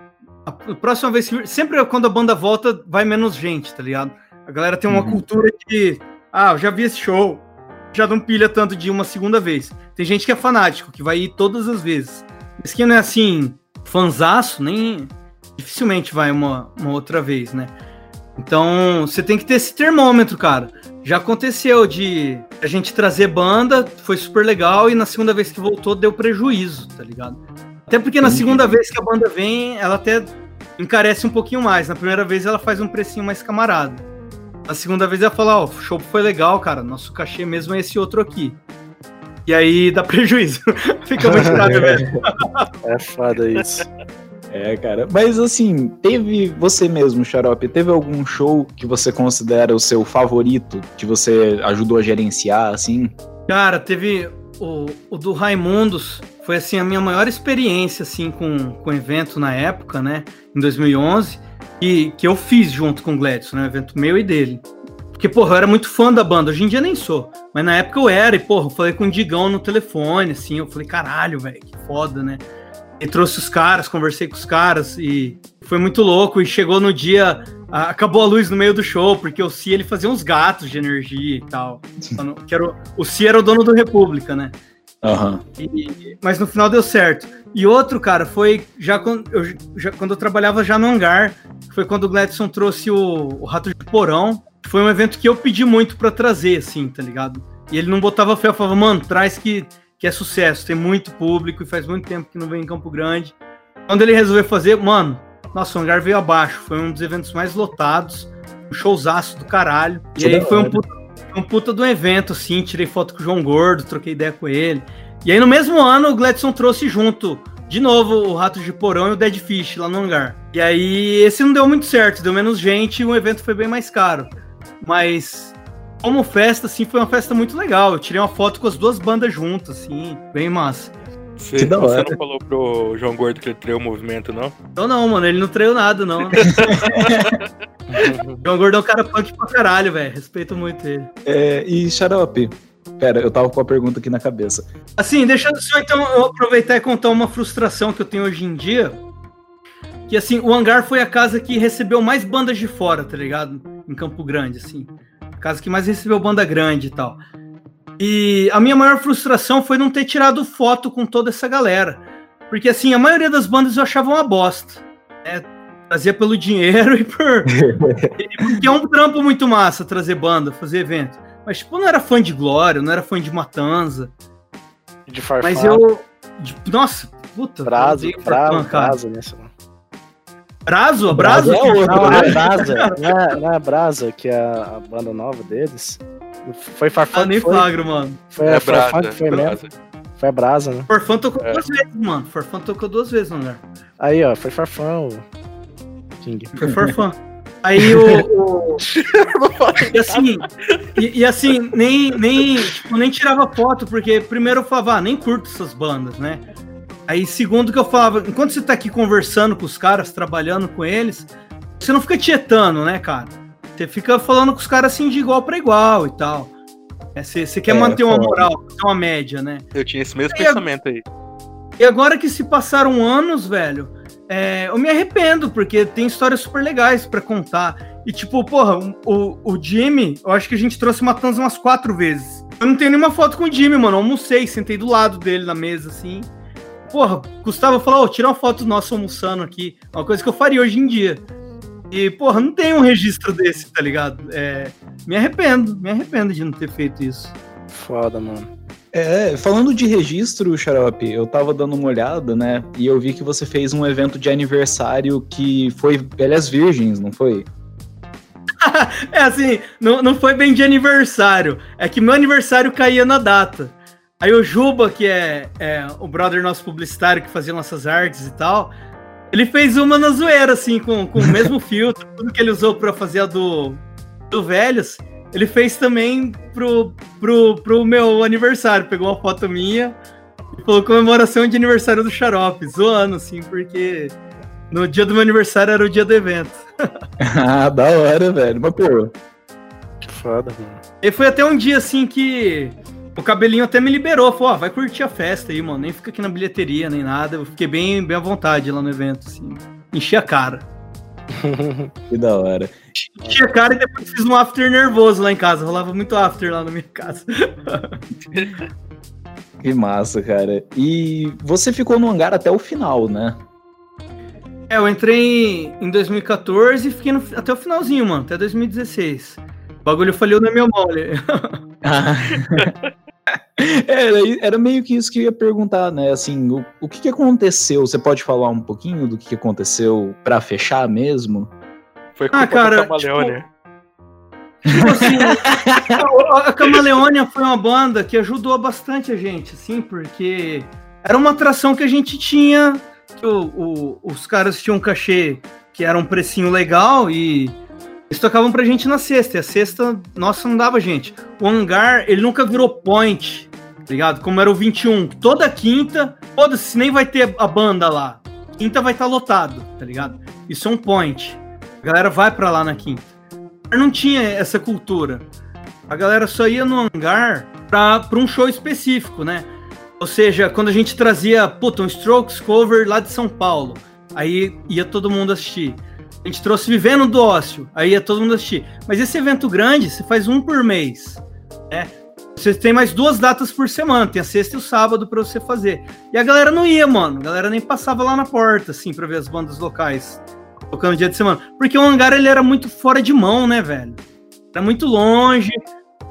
a próxima vez, sempre quando a banda volta, vai menos gente, tá ligado? A galera tem uma uhum. cultura de, ah, eu já vi esse show, já não pilha tanto de uma segunda vez. Tem gente que é fanático, que vai ir todas as vezes. Mas quem não é assim, fanzaço, nem dificilmente vai uma, uma outra vez, né? Então, você tem que ter esse termômetro, cara. Já aconteceu de a gente trazer banda, foi super legal, e na segunda vez que voltou deu prejuízo, tá ligado? Até porque na segunda vez que a banda vem, ela até encarece um pouquinho mais. Na primeira vez ela faz um precinho mais camarada. Na segunda vez ela fala, ó, oh, o show foi legal, cara, nosso cachê mesmo é esse outro aqui. E aí dá prejuízo. Fica muito caro, velho. É foda isso. É, cara. Mas assim, teve você mesmo, Xarope, teve algum show que você considera o seu favorito, que você ajudou a gerenciar, assim? Cara, teve o, o do Raimundos, foi assim a minha maior experiência assim com, com evento na época, né, em 2011, e que eu fiz junto com o Gladys, né, evento meu e dele. Porque, porra, eu era muito fã da banda, hoje em dia nem sou, mas na época eu era, e, porra, eu falei com o Digão no telefone, assim, eu falei, caralho, velho, que foda, né? E trouxe os caras, conversei com os caras e foi muito louco. E chegou no dia, acabou a luz no meio do show, porque o Si ele fazia uns gatos de energia e tal. Que era o, o Si era o dono do República, né? Uhum. E, mas no final deu certo. E outro, cara, foi já quando eu, já, quando eu trabalhava já no hangar, foi quando o Gladson trouxe o, o Rato de Porão. Foi um evento que eu pedi muito para trazer, assim, tá ligado? E ele não botava fé, eu falava, mano, traz que que é sucesso, tem muito público e faz muito tempo que não vem em Campo Grande. Quando ele resolveu fazer, mano, nossa, o hangar veio abaixo, foi um dos eventos mais lotados, um showzaço do caralho. E aí foi um puta, um puta do evento, assim, tirei foto com o João Gordo, troquei ideia com ele. E aí no mesmo ano o Gladson trouxe junto de novo o Rato de Porão e o Dead Fish lá no hangar. E aí esse não deu muito certo, deu menos gente e o evento foi bem mais caro. Mas como festa, assim, foi uma festa muito legal. Eu tirei uma foto com as duas bandas juntas, assim, bem massa. Você, você não falou pro João Gordo que ele traiu o movimento, não? Não, não, mano, ele não traiu nada, não. João Gordo é um cara punk pra caralho, velho. Respeito muito ele. É, e Xarope, pera, eu tava com a pergunta aqui na cabeça. Assim, deixa só então eu aproveitar e contar uma frustração que eu tenho hoje em dia. Que assim, o Hangar foi a casa que recebeu mais bandas de fora, tá ligado? Em Campo Grande, assim. Casa que mais recebeu banda grande e tal. E a minha maior frustração foi não ter tirado foto com toda essa galera. Porque assim, a maioria das bandas eu achava uma bosta. Né? Trazia pelo dinheiro e por. porque é um trampo muito massa trazer banda, fazer evento. Mas, tipo, eu não era fã de Glória, eu não era fã de Matanza. De Farfã. Mas eu. de- nossa, puta. Brazo, cara. Brazo, né? Brazo? Brazo Brazo? é outro, Não, não é né? Brasa. É, é que é a banda nova deles. Foi Farfã Ah, nem foi? flagro, mano. Foi É a Farfã Brasa. que foi mesmo? Brasa. Foi a Brasa, né? Farfã tocou É. duas vezes, mano. Farfã tocou duas vezes no lugar. Aí, ó, foi Farfã o King. Foi Farfã. Aí o. o- E assim, e, e assim, nem, nem, tipo, nem tirava foto, porque primeiro eu falava, ah, nem curto essas bandas, né? Aí, segundo que eu falava, enquanto você tá aqui conversando com os caras, trabalhando com eles, você não fica tietando, né, cara? Você fica falando com os caras assim de igual pra igual e tal. É, você, você quer É, manter uma moral, manter uma média, né? Eu tinha esse mesmo Aí, pensamento aí. E agora que se passaram anos, velho, é, eu me arrependo, porque tem histórias super legais pra contar. E tipo, porra, o, o Jimmy, eu acho que a gente trouxe Matanza umas quatro vezes. Eu não tenho nenhuma foto com o Jimmy, mano. Eu almocei, sentei do lado dele na mesa, assim. Porra, Gustavo falou, ô, tira uma foto nossa almoçando aqui. Uma coisa que eu faria hoje em dia. E, porra, não tem um registro desse, tá ligado? É, me arrependo, me arrependo de não ter feito isso. Foda, mano. É, falando de registro, Xarope, eu tava dando uma olhada, né? E eu vi que você fez um evento de aniversário que foi Velhas Virgens, não foi? É assim, não, não foi bem de aniversário. É que meu aniversário caía na data. Aí o Juba, que é, é o brother nosso publicitário que fazia nossas artes e tal, ele fez uma na zoeira, assim, com, com o mesmo filtro, tudo que ele usou pra fazer a do, do Velhos. Ele fez também pro, pro, pro meu aniversário. Pegou uma foto minha e falou comemoração de aniversário do Xarope, zoando, assim, porque no dia do meu aniversário era o dia do evento. ah, da hora, velho. Mas, pô, Que foda, mano. E foi até um dia assim que o cabelinho até me liberou. Falou, ó, vai curtir a festa aí, mano. Nem fica aqui na bilheteria, nem nada. Eu fiquei bem, bem à vontade lá no evento, assim. Enchi a cara. que da hora. Enchi a cara e depois fiz um after nervoso lá em casa. Rolava muito after lá na minha casa. Que massa, cara. E você ficou no hangar até o final, né? É, eu entrei em 2014 e fiquei no- até o finalzinho, mano. Até 2016. O bagulho falhou na minha mão ali. era, era meio que isso que eu ia perguntar, né? Assim, o, o que, que aconteceu? Você pode falar um pouquinho do que, que aconteceu pra fechar mesmo? Foi Ah, culpa cara, do Camaleone. Tipo assim, a, a Camaleônia foi uma banda que ajudou bastante a gente, assim, porque era uma atração que a gente tinha, que o- o- os caras tinham um cachê que era um precinho legal e eles tocavam pra gente na sexta, e a sexta, nossa, não dava gente. O hangar, ele nunca virou point, tá ligado? Como era o 21, toda quinta, foda-se, nem vai ter a banda lá. Quinta vai estar lotado, tá ligado? Isso é um point. A galera vai pra lá na quinta não tinha essa cultura. A galera só ia no hangar pra, pra um show específico, né? Ou seja, quando a gente trazia, puta, um Strokes cover lá de São Paulo, aí ia todo mundo assistir. A gente trouxe Vivendo do Ócio, aí ia todo mundo assistir. Mas esse evento grande, você faz um por mês, né? Você tem mais duas datas por semana, tem a sexta e o sábado pra você fazer. E a galera não ia, mano. A galera nem passava lá na porta, assim, pra ver as bandas locais tocando dia de semana. Porque o hangar ele era muito fora de mão, né, velho? Era muito longe.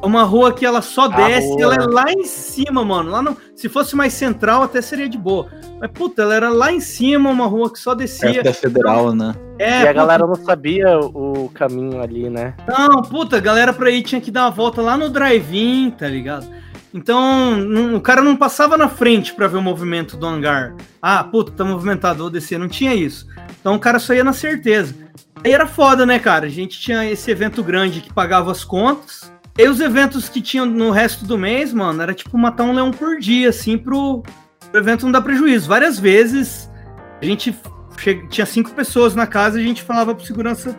É uma rua que ela só desce, rua. ela é lá em cima, mano. Lá no, se fosse mais central, até seria de boa. Mas, puta, ela era lá em cima, uma rua que só descia. Perto da federal, né? É, e a puta, galera não sabia o caminho ali, né? Não, puta, a galera pra ir tinha que dar uma volta lá no drive-in, tá ligado? Então, não- o cara não passava na frente pra ver o movimento do hangar. Ah, puta, tá movimentado, vou descer. Não tinha isso. Então o cara só ia na certeza. Aí era foda, né, cara? A gente tinha esse evento grande que pagava as contas. E os eventos que tinham no resto do mês, mano, era tipo matar um leão por dia, assim, pro, pro evento não dar prejuízo. Várias vezes a gente che- tinha cinco pessoas na casa e a gente falava pro segurança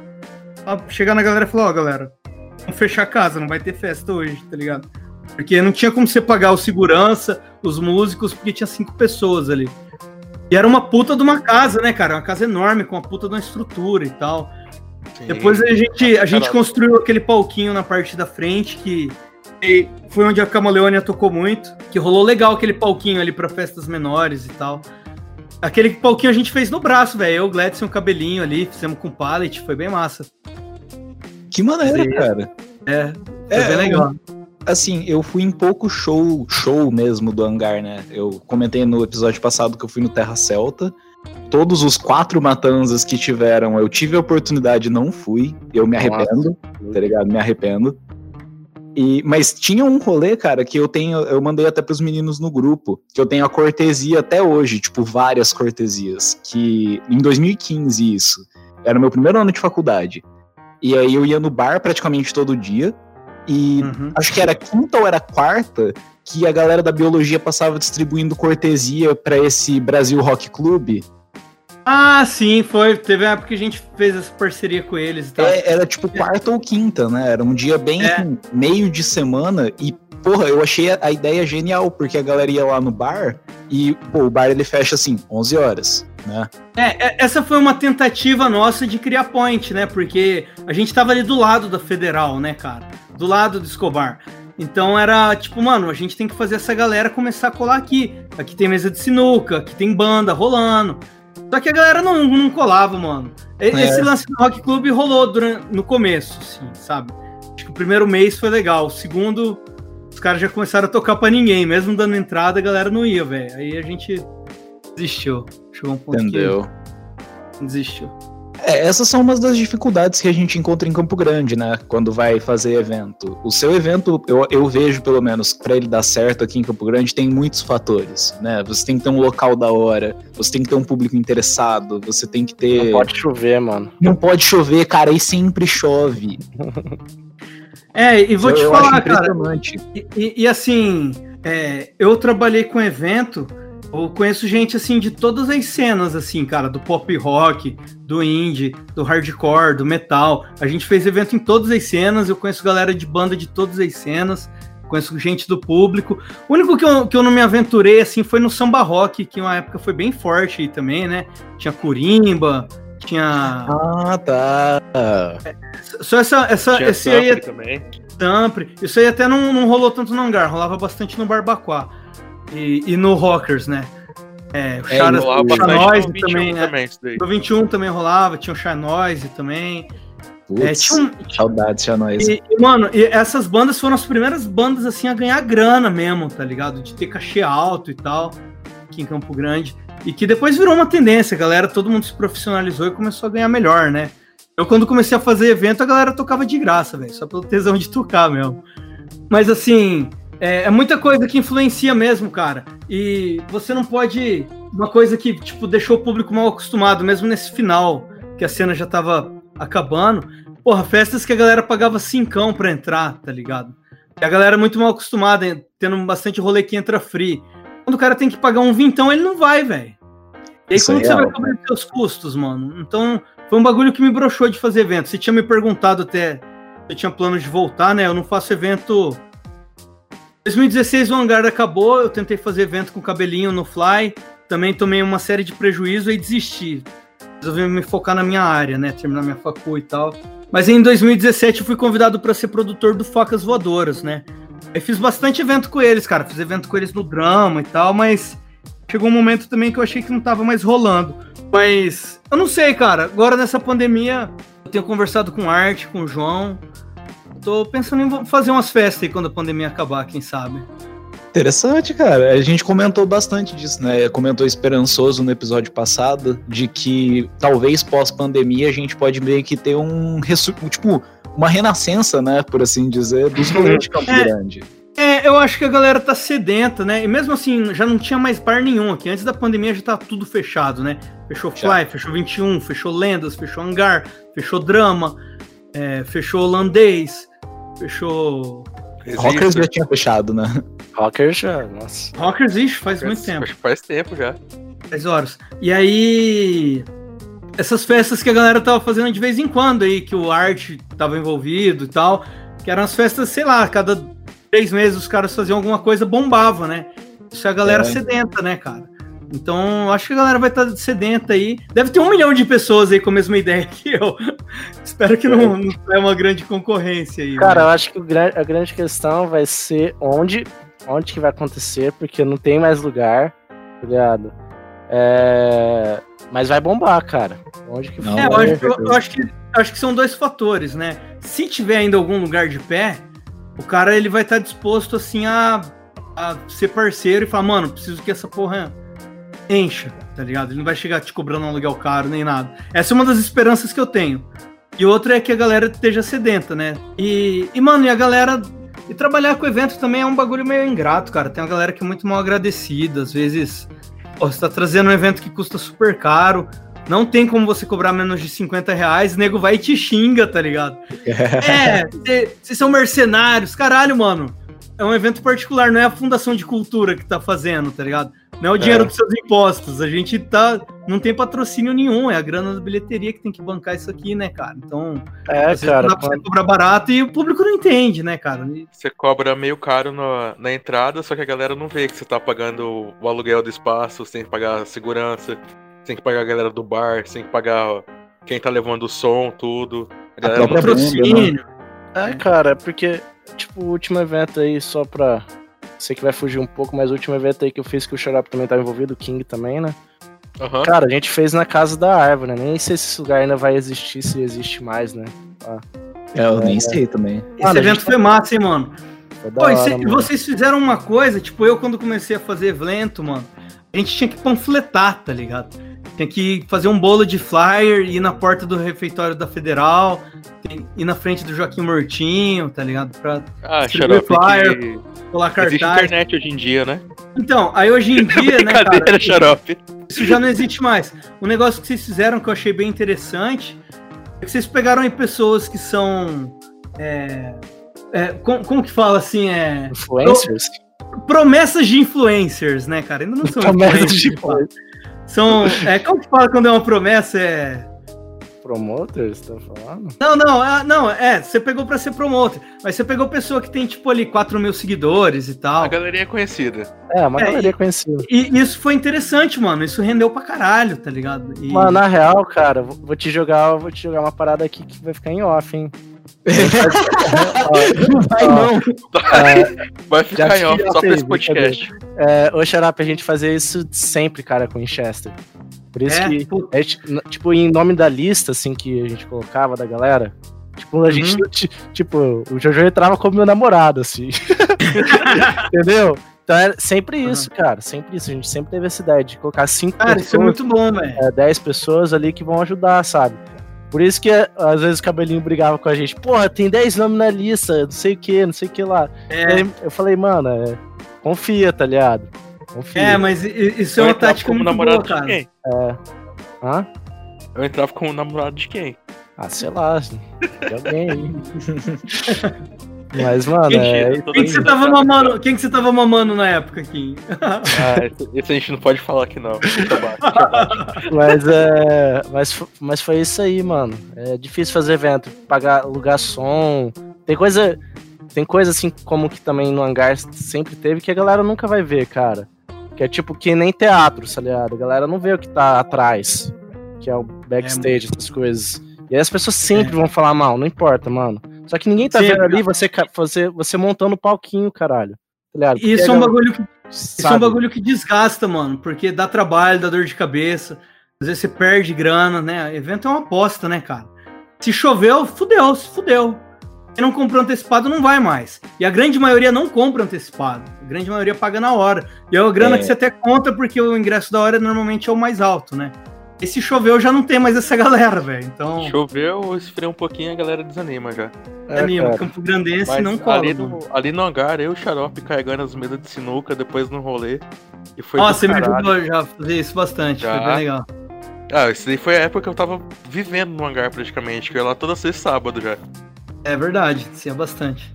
chegar na galera e falar, ó, oh, galera, vamos fechar a casa, não vai ter festa hoje, tá ligado? Porque não tinha como você pagar o segurança, os músicos, porque tinha cinco pessoas ali. E era uma puta de uma casa, né, cara? Uma casa enorme, com uma puta de uma estrutura e tal. Sim. Depois a gente, a gente construiu aquele palquinho na parte da frente que foi onde a Camaleônia tocou muito, que rolou legal aquele palquinho ali para festas menores e tal. Aquele palquinho a gente fez no braço, velho. Eu, o Gladson, o cabelinho ali, fizemos com pallet, foi bem massa. Que maneira, Sim. cara. É, foi é, bem legal. Assim, eu fui em pouco show, show mesmo do hangar, né? Eu comentei no episódio passado que eu fui no Terra Celta. Todos os quatro matanzas que tiveram, eu tive a oportunidade não fui. Eu me arrependo, Nossa. tá ligado? Me arrependo. E, mas tinha um rolê, cara, que eu tenho, eu mandei até pros meninos no grupo, que eu tenho a cortesia até hoje, tipo, várias cortesias, que em 2015 isso, era o meu primeiro ano de faculdade. E aí eu ia no bar praticamente todo dia, e uhum. acho que era quinta ou era quarta que a galera da biologia passava distribuindo cortesia para esse Brasil Rock Club. Ah, sim, foi. Teve uma época que a gente fez essa parceria com eles e tal. É, era tipo quarta ou quinta, né? Era um dia bem é. assim, meio de semana e porra, eu achei a, ideia genial, porque a galera ia lá no bar e, pô, o bar ele fecha assim, 11 horas, né? É, é, essa foi uma tentativa nossa de criar point, né? Porque a gente tava ali do lado da Federal, né, cara? Do lado do Escobar. Então era tipo, mano, a gente tem que fazer essa galera começar a colar aqui. Aqui tem mesa de sinuca, aqui tem banda rolando. Só que a galera não, não colava, mano. É. Esse é. lance do Rock Club rolou durante, no começo, assim, sabe? Acho que o primeiro mês foi legal. O segundo, os caras já começaram a tocar pra ninguém. Mesmo dando entrada, a galera não ia, velho. Aí a gente desistiu. Chegou um ponto Entendeu. que desistiu. É, essas são umas das dificuldades que a gente encontra em Campo Grande, né? Quando vai fazer evento. O seu evento, eu, eu vejo pelo menos, para ele dar certo aqui em Campo Grande, tem muitos fatores, né? Você tem que ter um local da hora, você tem que ter um público interessado, você tem que ter. Não pode chover, mano. Não pode chover, cara, e sempre chove. é, e vou eu, te falar, cara. E, e, e assim, é, eu trabalhei com evento eu conheço gente assim de todas as cenas, assim, cara, do pop rock, do indie, do hardcore, do metal. A gente fez evento em todas as cenas, eu conheço galera de banda de todas as cenas, conheço gente do público. O único que eu, que eu não me aventurei assim foi no samba rock, que uma época foi bem forte aí também, né? Tinha Curimba, tinha. Ah, tá. É, só essa. essa tinha esse aí. É também. Tampre. Isso aí até não, não rolou tanto no hangar, rolava bastante no Barbacoa. E, e no Rockers, né? É, o é, Charas, o Chanoise também, né? Também, no 21 também rolava, tinha o Chanoise também. Putz, é, um... Saudades, Chanoise. E, e, mano, e essas bandas foram as primeiras bandas, assim, a ganhar grana mesmo, tá ligado? De ter cachê alto e tal, aqui em Campo Grande. E que depois virou uma tendência, a galera, todo mundo se profissionalizou e começou a ganhar melhor, né? Eu, quando comecei a fazer evento, a galera tocava de graça, velho, só pelo tesão de tocar mesmo. Mas, assim, é, é, muita coisa que influencia mesmo, cara. E você não pode. Uma coisa que, tipo, deixou o público mal acostumado, mesmo nesse final, que a cena já tava acabando. Porra, festas que a galera pagava cincão pra entrar, tá ligado? E a galera é muito mal acostumada, tendo bastante rolê que entra free. Quando o cara tem que pagar um vintão, ele não vai, velho. E aí, Isso como é você vai cobrir os seus custos, mano? Então, foi um bagulho que me broxou de fazer evento. Você tinha me perguntado até se eu tinha plano de voltar, né? Eu não faço evento 2016 o hangar acabou, eu tentei fazer evento com cabelinho no Fly, também tomei uma série de prejuízo e desisti. Resolvi me focar na minha área, né? Terminar minha facu e tal. Mas em 2017 eu fui convidado para ser produtor do Facas Voadoras, né? Aí fiz bastante evento com eles, cara. Fiz evento com eles no drama e tal, mas chegou um momento também que eu achei que não tava mais rolando. Mas eu não sei, cara. Agora nessa pandemia, eu tenho conversado com Arte, com o João. Tô pensando em fazer umas festas aí quando a pandemia acabar, quem sabe. Interessante, cara. A gente comentou bastante disso, né? Comentou esperançoso no episódio passado de que talvez pós-pandemia a gente pode meio que ter um tipo uma renascença, né, por assim dizer, dos rolês de Campo é, Grande. É, eu acho que a galera tá sedenta, né? E mesmo assim, já não tinha mais bar nenhum aqui. Antes da pandemia já tá tudo fechado, né? Fechou Fly, já. fechou 21, fechou Lendas, fechou Hangar, fechou Drama, é, fechou Holandês. Fechou. Rockers já tinha fechado, né? Rockers já, nossa. Rockers, ixi, faz Rockers, muito tempo. Faz tempo já. 10 horas. E aí. essas festas que a galera tava fazendo de vez em quando aí, que o arte tava envolvido e tal, que eram as festas, sei lá, cada três meses os caras faziam alguma coisa, bombava, né? Isso é a galera É. sedenta, né, cara? Então, acho que a galera vai estar sedenta aí. Deve ter um milhão de pessoas aí com a mesma ideia que eu. Espero que não, não é uma grande concorrência aí. Cara, né? eu acho que a grande questão vai ser onde, onde que vai acontecer, porque não tem mais lugar, tá ligado? É, Mas vai bombar, cara. Onde que Não, É, eu acho, eu- eu acho que, acho que são dois fatores, né? Se tiver ainda algum lugar de pé, o cara ele vai estar disposto assim a, a ser parceiro e falar, mano, preciso que essa porra encha, tá ligado? Ele não vai chegar te cobrando um aluguel caro nem nada. Essa é uma das esperanças que eu tenho. E outra é que a galera esteja sedenta, né? E, e mano, e a galera. E trabalhar com evento também é um bagulho meio ingrato, cara. Tem uma galera que é muito mal agradecida. Às vezes, você tá trazendo um evento que custa super caro. Não tem como você cobrar menos de 50 reais, nego vai e te xinga, tá ligado? É, cê- vocês são mercenários, caralho, mano. É um evento particular, não é a Fundação de Cultura que tá fazendo, tá ligado? Não é o dinheiro É. dos seus impostos. A gente tá. Não tem patrocínio nenhum, é a grana da bilheteria que tem que bancar isso aqui, né, cara? Então, É, cara. não dá pra você cobrar barato e o público não entende, né, cara? E- Você cobra meio caro na, na entrada, só que a galera não vê que você tá pagando o aluguel do espaço, você tem que pagar a segurança, você tem que pagar a galera do bar, você tem que pagar quem tá levando o som, tudo. A A galera própria não- venda, Patrocínio. É, cara, é porque, tipo, o último evento aí, só pra. Sei que vai fugir um pouco, mas o último evento aí que eu fiz que o Xarope também tava envolvido, o King também, né? Aham. Cara, a gente fez na casa da árvore, né? Nem sei se esse lugar ainda vai existir, se existe mais, né? É, eu nem sei também. Esse Mano, evento gente- foi massa, hein, mano? Foi da Pô, e hora, cê- mano. vocês fizeram uma coisa, tipo, eu quando comecei a fazer evento, mano, a gente tinha que panfletar, tá ligado? Tinha que fazer um bolo de flyer, ir na porta do refeitório da Federal, tem- ir na frente do Joaquim Mortinho, tá ligado? Pra Ah, Distribuir flyer, que colar existe cartaz. internet hoje em dia, né? Então, aí hoje em dia, né, Brincadeira, cara, Xarope. isso já não existe mais. O negócio que vocês fizeram que eu achei bem interessante é que vocês pegaram aí pessoas que são. é, é, como, como que fala assim? É, Influencers? promessas de influencers, né, cara? Ainda não são Promessas de influencers. São. É, como que fala quando é uma promessa? É. Promoters, tá falando? Não, não, ah, não, é, você pegou pra ser promoter, mas você pegou pessoa que tem, tipo, ali 4 mil seguidores e tal. A galeria é conhecida. É, uma É, galeria e- conhecida. E isso foi interessante, mano. Isso rendeu pra caralho, tá ligado? E- Mano, na real, cara, vou vou te jogar, vou te jogar uma parada aqui que vai ficar em off, hein? Não vai, não. É, Vai ficar em Já off só pra esse podcast. é, ô Xarap, a gente fazia isso sempre, cara, com Winchester. Por isso É, que, gente, n- tipo, em nome da lista, assim, que a gente colocava da galera, tipo, a gente, Uhum. ti- tipo, o Jojo entrava como meu namorado, assim. Entendeu? Então era sempre isso, cara, sempre isso. A gente sempre teve essa ideia de colocar cinco cara, isso é pessoas, muito bom, velho. é, 10 pessoas ali que vão ajudar, sabe? Por isso que às vezes o cabelinho brigava com a gente, porra, tem 10 nomes na lista, não sei o que, não sei o que lá. É, Aí eu falei, mano, é, confia, tá ligado? Confia. é, mas isso é Eu uma entrava tática como muito namorado boa, de quem? Hã? Eu entrava como namorado de quem? Ah, sei lá, assim, de alguém aí. Mas, mano, Quem, é. Quem que você tava mamando? Quem que você tava mamando na época, Kim? Ah, esse, esse a gente não pode falar aqui não. Mas é. Mas, mas foi isso aí, mano. É difícil fazer evento, pagar, alugar som. Tem coisa. Tem coisa assim como que também no hangar sempre teve que a galera nunca vai ver, cara. Que é tipo que nem teatro, tá ligado? A galera não vê o que tá atrás. Que é o backstage, essas coisas. E aí as pessoas sempre É. vão falar mal, não importa, mano. Só que ninguém tá Sempre, vendo ali você, você, você montando o palquinho, caralho. Tá ligado? Isso é um bagulho que Isso é um bagulho que desgasta, mano, porque dá trabalho, dá dor de cabeça. Às vezes você perde grana, né? Evento é uma aposta, né, cara? Se choveu, fudeu, se fudeu. Quem não comprou antecipado não vai mais. E a grande maioria não compra antecipado. A grande maioria paga na hora. E é a grana É. que você até conta porque o ingresso da hora normalmente é o mais alto, né? E se choveu já não tem mais essa galera, velho. Então, Choveu, esfriou um pouquinho a galera desanima já. É, anima. cara. Campo Grandense Mas não cola. ali, no, ali no hangar, eu e o Xarope carregando as mesas de sinuca, depois no rolê. E foi Nossa, você me ajudou já a fazer isso bastante. Foi Já. bem legal. Ah, isso daí foi a época que eu tava vivendo no hangar praticamente, que eu ia lá toda sexta e sábado já. É verdade, isso é bastante.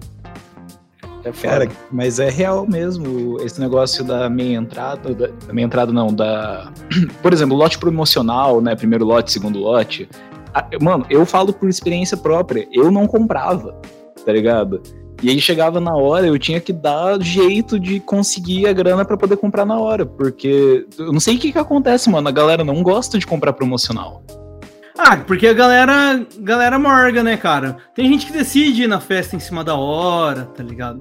É Cara, mas é real mesmo esse negócio da meia entrada, da, da meia entrada não, da. Por exemplo, lote promocional, né? Primeiro lote, segundo lote. Mano, eu falo por experiência própria, eu não comprava, tá ligado? E aí chegava na hora, eu tinha que dar jeito de conseguir a grana para poder comprar na hora, porque eu não sei o que que acontece, mano, a galera não gosta de comprar promocional. Ah, porque a galera, galera morga, né, cara? Tem gente que decide ir na festa em cima da hora, tá ligado?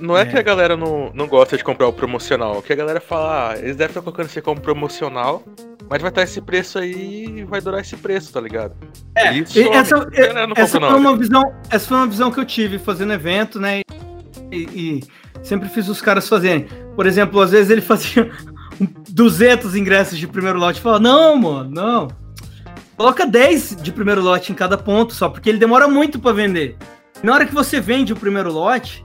Não é, é, que a galera não, não gosta de comprar o promocional, que a galera fala, ah, eles devem estar colocando você como promocional, mas vai estar esse preço aí e vai durar esse preço, tá ligado? É, Isso, essa, essa, foi uma visão, essa foi uma visão que eu tive fazendo evento, né? E, e sempre fiz os caras fazerem. Por exemplo, às vezes ele fazia 200 ingressos de primeiro lote e falava, não, mano, não Coloca 10 de primeiro lote em cada ponto só, porque ele demora muito para vender. Na hora que você vende o primeiro lote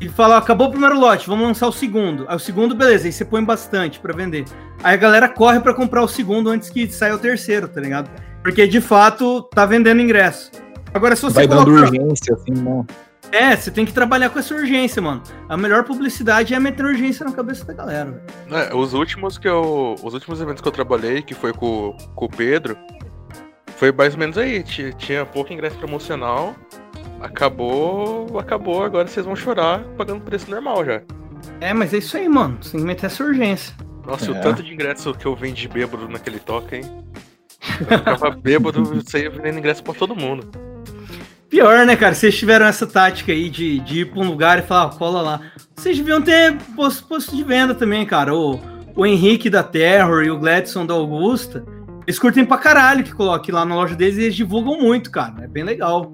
e fala, acabou o primeiro lote, vamos lançar o segundo. Aí o segundo, beleza, aí você põe bastante para vender. Aí a galera corre para comprar o segundo antes que saia o terceiro, tá ligado? Porque de fato tá vendendo ingresso. Agora se você Vai colocar... dando urgência assim, não. É, você tem que trabalhar com essa urgência, mano. A melhor publicidade é meter urgência na cabeça da galera. É, os últimos que eu. Os últimos eventos que eu trabalhei, que foi com, com o Pedro, foi mais ou menos aí. Tinha pouco ingresso promocional. Acabou. Acabou, agora vocês vão chorar pagando preço normal já. É, mas é isso aí, mano. Você tem que meter essa urgência. Nossa, é. o tanto de ingresso que eu vendi bêbado naquele toque, hein? Eu ficava bêbado, saía vendendo ingresso pra todo mundo. Pior, né, cara? Vocês tiveram essa tática aí de, de ir pra um lugar e falar, cola lá. Vocês deviam ter posto, posto de venda também, cara. O, o Henrique da Terror e o Gladson da Augusta, eles curtem pra caralho que coloque lá na loja deles e eles divulgam muito, cara. É bem legal.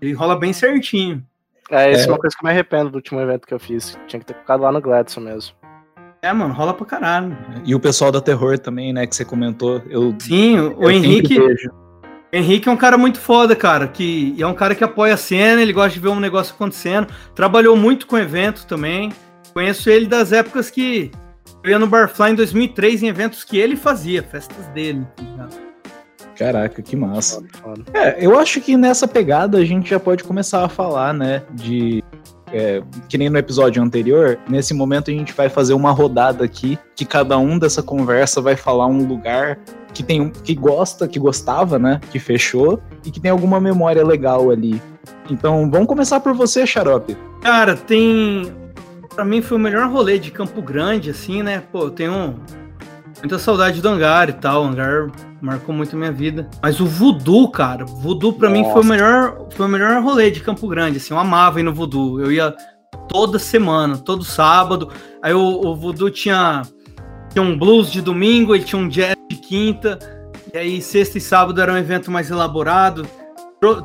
Ele rola bem certinho. É, isso é, é uma coisa que eu me arrependo do último evento que eu fiz. Tinha que ter ficado lá no Gladson mesmo. É, mano, rola pra caralho. E o pessoal da Terror também, né, que você comentou. Eu, Sim, o, o Henrique. Henrique é um cara muito foda, cara, que é um cara que apoia a cena, ele gosta de ver um negócio acontecendo. Trabalhou muito com evento também. Conheço ele das épocas que eu ia no Barfly em 2003 em eventos que ele fazia, festas dele. Tá Caraca, que massa. É, eu acho que nessa pegada a gente já pode começar a falar, né, de é, que nem no episódio anterior, nesse momento a gente vai fazer uma rodada aqui, que cada um dessa conversa vai falar um lugar que tem que gosta, que gostava, né? Que fechou e que tem alguma memória legal ali. Então, vamos começar por você, Xarope. Cara, tem. Pra mim foi o melhor rolê de Campo Grande, assim, né? Pô, eu tenho muita saudade do hangar e tal. O hangar marcou muito a minha vida. Mas o voodoo, cara, voodoo pra Nossa. mim foi o melhor, foi o melhor rolê de Campo Grande, assim, eu amava ir no voodoo. Eu ia toda semana, todo sábado. Aí o, o voodoo tinha, tinha um blues de domingo, ele tinha um jazz de quinta. E aí sexta e sábado era um evento mais elaborado.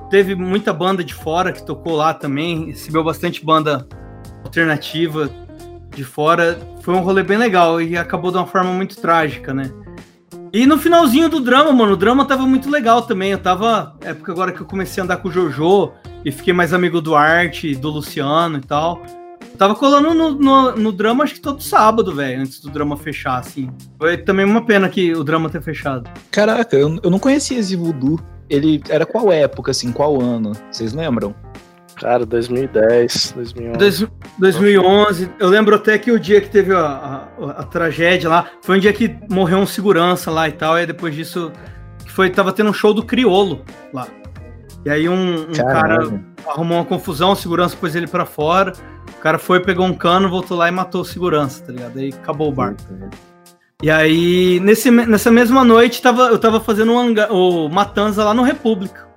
Teve muita banda de fora que tocou lá também, recebeu bastante banda alternativa de fora. Foi um rolê bem legal e acabou de uma forma muito trágica, né? E no finalzinho do drama, mano, o drama tava muito legal também. Eu tava. Época agora que eu comecei a andar com o Jojo e fiquei mais amigo do Arte, do Luciano e tal. Tava colando no, no, no drama, acho que todo sábado, velho, antes do drama fechar, assim. Foi também uma pena que o drama ter fechado. Caraca, eu, eu não conhecia esse voodoo. Ele era qual época, assim, qual ano? Vocês lembram? Cara, 2010, 2011. Dois, 2011. Eu lembro até que o dia que teve a, a, a, tragédia lá, foi um dia que morreu um segurança lá e tal, e depois disso foi tava tendo um show do Criolo lá. E aí um, um cara arrumou uma confusão, o segurança pôs ele para fora. O cara foi, pegou um cano, voltou lá e matou o segurança, tá ligado? Aí acabou o bar. E aí, nesse, nessa mesma noite, tava, eu tava fazendo o Matanza lá no República.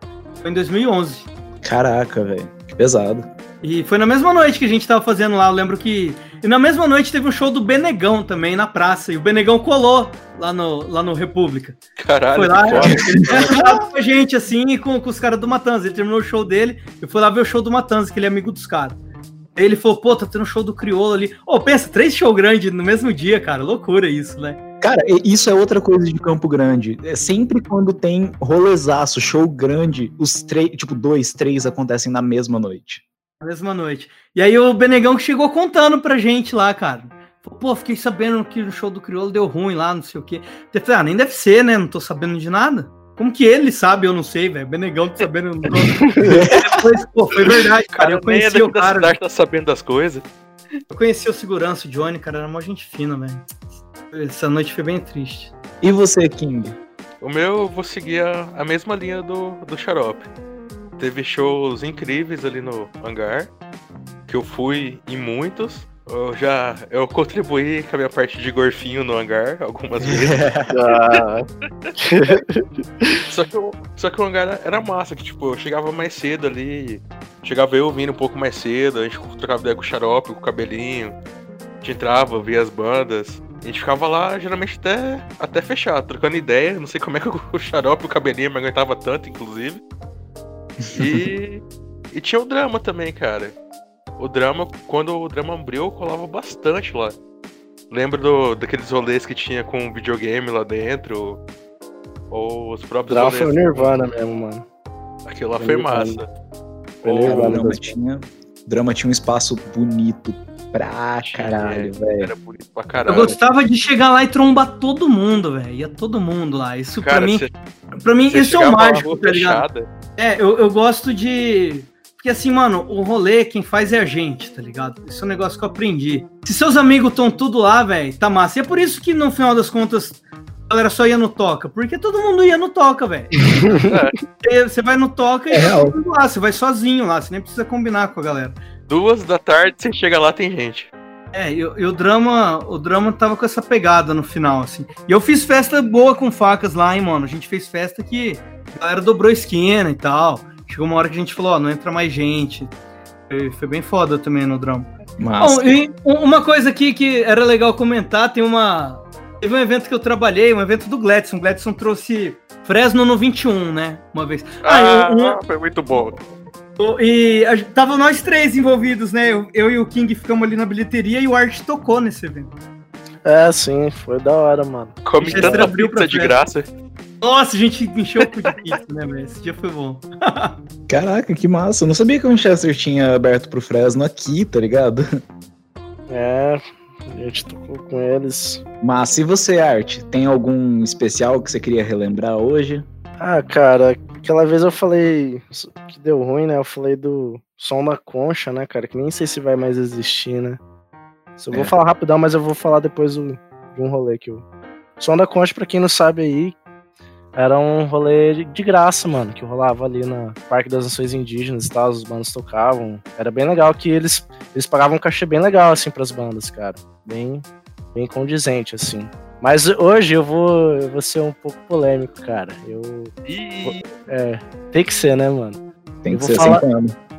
Foi em 2011. Caraca, velho. Pesado. E foi na mesma noite que a gente tava fazendo lá. Eu lembro que. E na mesma noite teve um show do Benegão também na praça. E o Benegão colou lá no, lá no República. Caralho. Foi lá, ele com a gente, assim, e com, com os caras do Matanza. Ele terminou o show dele. Eu fui lá ver o show do Matanza, que ele é amigo dos caras. Aí ele falou, pô, tá tendo um show do Criolo ali. Ô, oh, pensa, três shows grandes no mesmo dia, cara. Loucura isso, né? Cara, isso é outra coisa de Campo Grande. É sempre quando tem rolezaço, show grande, os três, tipo, dois, três acontecem na mesma noite. Na mesma noite. E aí o Benegão chegou contando pra gente lá, cara. Pô, fiquei sabendo que o show do Criolo deu ruim lá, não sei o quê. Eu falei, ah, nem deve ser, né? Não tô sabendo de nada. Como que ele sabe, eu não sei, velho. Benegão tá sabendo. Depois, pô, foi verdade, cara. Eu nem é conheci o da cara. tá sabendo das coisas. Eu conheci o segurança, o Johnny, cara. Era uma gente fina, velho. Essa noite foi bem triste. E você, King? O meu, eu vou seguir a, a mesma linha do, do Xarope. Teve shows incríveis ali no hangar, que eu fui em muitos. Eu já eu contribuí com a minha parte de gorfinho no hangar algumas vezes. Ah, Só que, o- só que o hangar era- era massa, que tipo, eu chegava mais cedo ali. Chegava eu vindo um pouco mais cedo, a gente trocava ideia com o xarope, com o cabelinho. A gente entrava, via as bandas. A gente ficava lá geralmente até, até fechar, trocando ideia. Não sei como é que o xarope e o cabelinho me aguentava tanto, inclusive. E, e tinha o drama também, cara. O drama, quando o drama abriu, eu colava bastante lá. Lembro do, daqueles rolês que tinha com videogame lá dentro. Ou os próprios Drama foi o. Nirvana mesmo, mano. Aquilo lá Foi foi massa. Foi o drama tinha, drama tinha um espaço bonito pra caralho, velho. Era bonito pra Eu caralho. gostava de chegar lá e trombar todo mundo, velho. Ia todo mundo lá. Isso Cara, pra mim, você, pra mim isso é o mágico, tá ligado? fechada, É, eu, eu gosto de. Porque assim, mano, o rolê, quem faz é a gente, tá ligado? Isso é um negócio que eu aprendi. Se seus amigos estão tudo lá, velho, tá massa. E é por isso que no final das contas a galera só ia no Toca. Porque todo mundo ia no Toca, velho. E Você vai no Toca e É mundo lá. Você vai sozinho lá, você nem precisa combinar com a galera. Duas da tarde, você chega lá, tem gente. É, e, o- e o drama, o drama tava com essa pegada no final, assim. E eu fiz festa boa com facas lá, hein, mano. A gente fez festa que a galera dobrou esquina e tal. Chegou uma hora que a gente falou, ó, não entra mais gente. Foi, foi bem foda também no drama. Mas Bom, e um- uma coisa aqui que era legal comentar, tem uma. Teve um evento que eu trabalhei, um evento do Gladson. O Gladson trouxe Fresno no 21, né? Uma vez. Ah, Ah, foi muito bom. E a, tava nós três envolvidos, né? Eu, eu e o King ficamos ali na bilheteria e o Art tocou nesse evento. É, sim, foi da hora, mano. Come tanta pizza de festa. graça. Nossa, a gente encheu o cu de pizza, né, velho? Esse dia foi bom. Caraca, que massa. Eu não sabia que o Winchester tinha aberto pro Fresno aqui, tá ligado? É, a gente tocou com eles. Mas e você, Art, tem algum especial que você queria relembrar hoje? Ah, cara, aquela vez eu falei que deu ruim, né? Eu falei do som da concha, né, cara? Que nem sei se vai mais existir, né? Só vou É. falar rapidão, mas eu vou falar depois do- de um rolê que eu. Som da concha, pra quem não sabe aí, era um rolê de- graça, mano, que rolava ali no Parque das Nações Indígenas e tal, os bandas tocavam. Era bem legal que eles, eles pagavam um cachê bem legal, assim, pras bandas, cara. Bem, bem condizente, assim. Mas hoje eu vou, eu vou ser um pouco polêmico, cara. Eu. E É, tem que ser, né, mano? Tem Eu que vou ser falar-.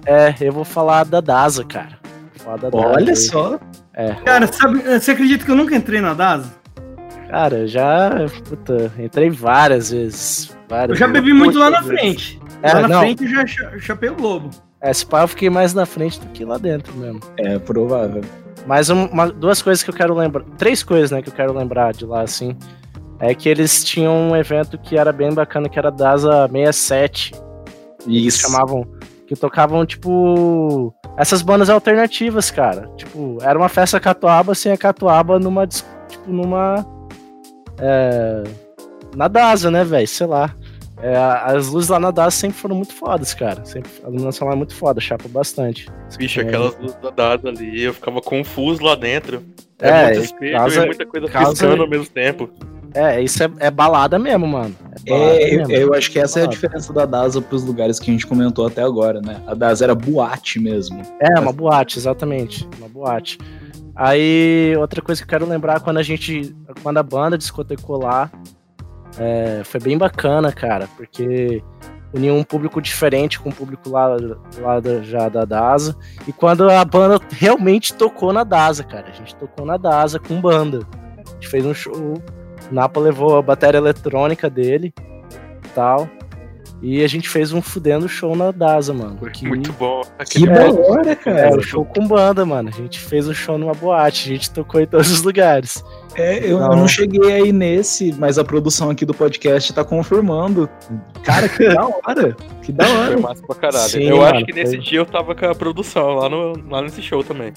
É, eu vou falar da DASA, cara. Vou falar da DASA Olha aí. só. É, Cara, sabe, você acredita que eu nunca entrei na DASA? Cara, eu já. Puta, entrei várias vezes. Várias Eu já vezes. bebi muito lá na frente. É, lá na não. frente eu já cha- chapei o Globo. É, se pá, eu fiquei mais na frente do que lá dentro mesmo. É provável. Mas um- uma- duas coisas que eu quero lembrar. Três coisas, né, que eu quero lembrar de lá, assim. É que eles tinham um evento que era bem bacana, que era DASA 67. que Isso. chamavam. Que tocavam, tipo. Essas bandas alternativas, cara. Tipo, era uma festa catuaba sem a catuaba numa. Tipo, numa. É, na DASA, né, velho? Sei lá. É, as luzes lá na DASA sempre foram muito fodas, cara. Sempre, a iluminação lá é muito foda, chapa bastante. Bicho, É. aquelas luzes da dada ali, eu ficava confuso lá dentro. É, É, muito espelho causa- e muita coisa causa- piscando ao mesmo tempo. É, isso é, é balada mesmo, mano. É, balada É, eu, mesmo. eu acho que essa é a Balada. diferença da DASA pros lugares que a gente comentou até agora, né? A DASA era boate mesmo. É, uma boate, exatamente. Uma boate. Aí, outra coisa que eu quero lembrar, quando a gente. Quando a banda discotecou lá, é, foi bem bacana, cara, porque uniu um público diferente com o público lá, lá da, já da DASA. E quando a banda realmente tocou na DASA, cara. A gente tocou na DASA com banda. A gente fez um show. O Napa levou a bateria eletrônica dele tal. E a gente fez um fudendo show na DASA, mano. Foi que- muito bom. Que Aquele da bloco- hora, é, cara. o show com banda, mano. A gente fez um show numa boate, a gente tocou em todos os lugares. É, eu, eu Não. não cheguei aí nesse, mas a produção aqui do podcast tá confirmando. Cara, que da hora. Que da Foi hora. massa pra caralho. Sim, eu mano, acho que nesse foi. dia eu tava com a produção lá, no, lá nesse show também.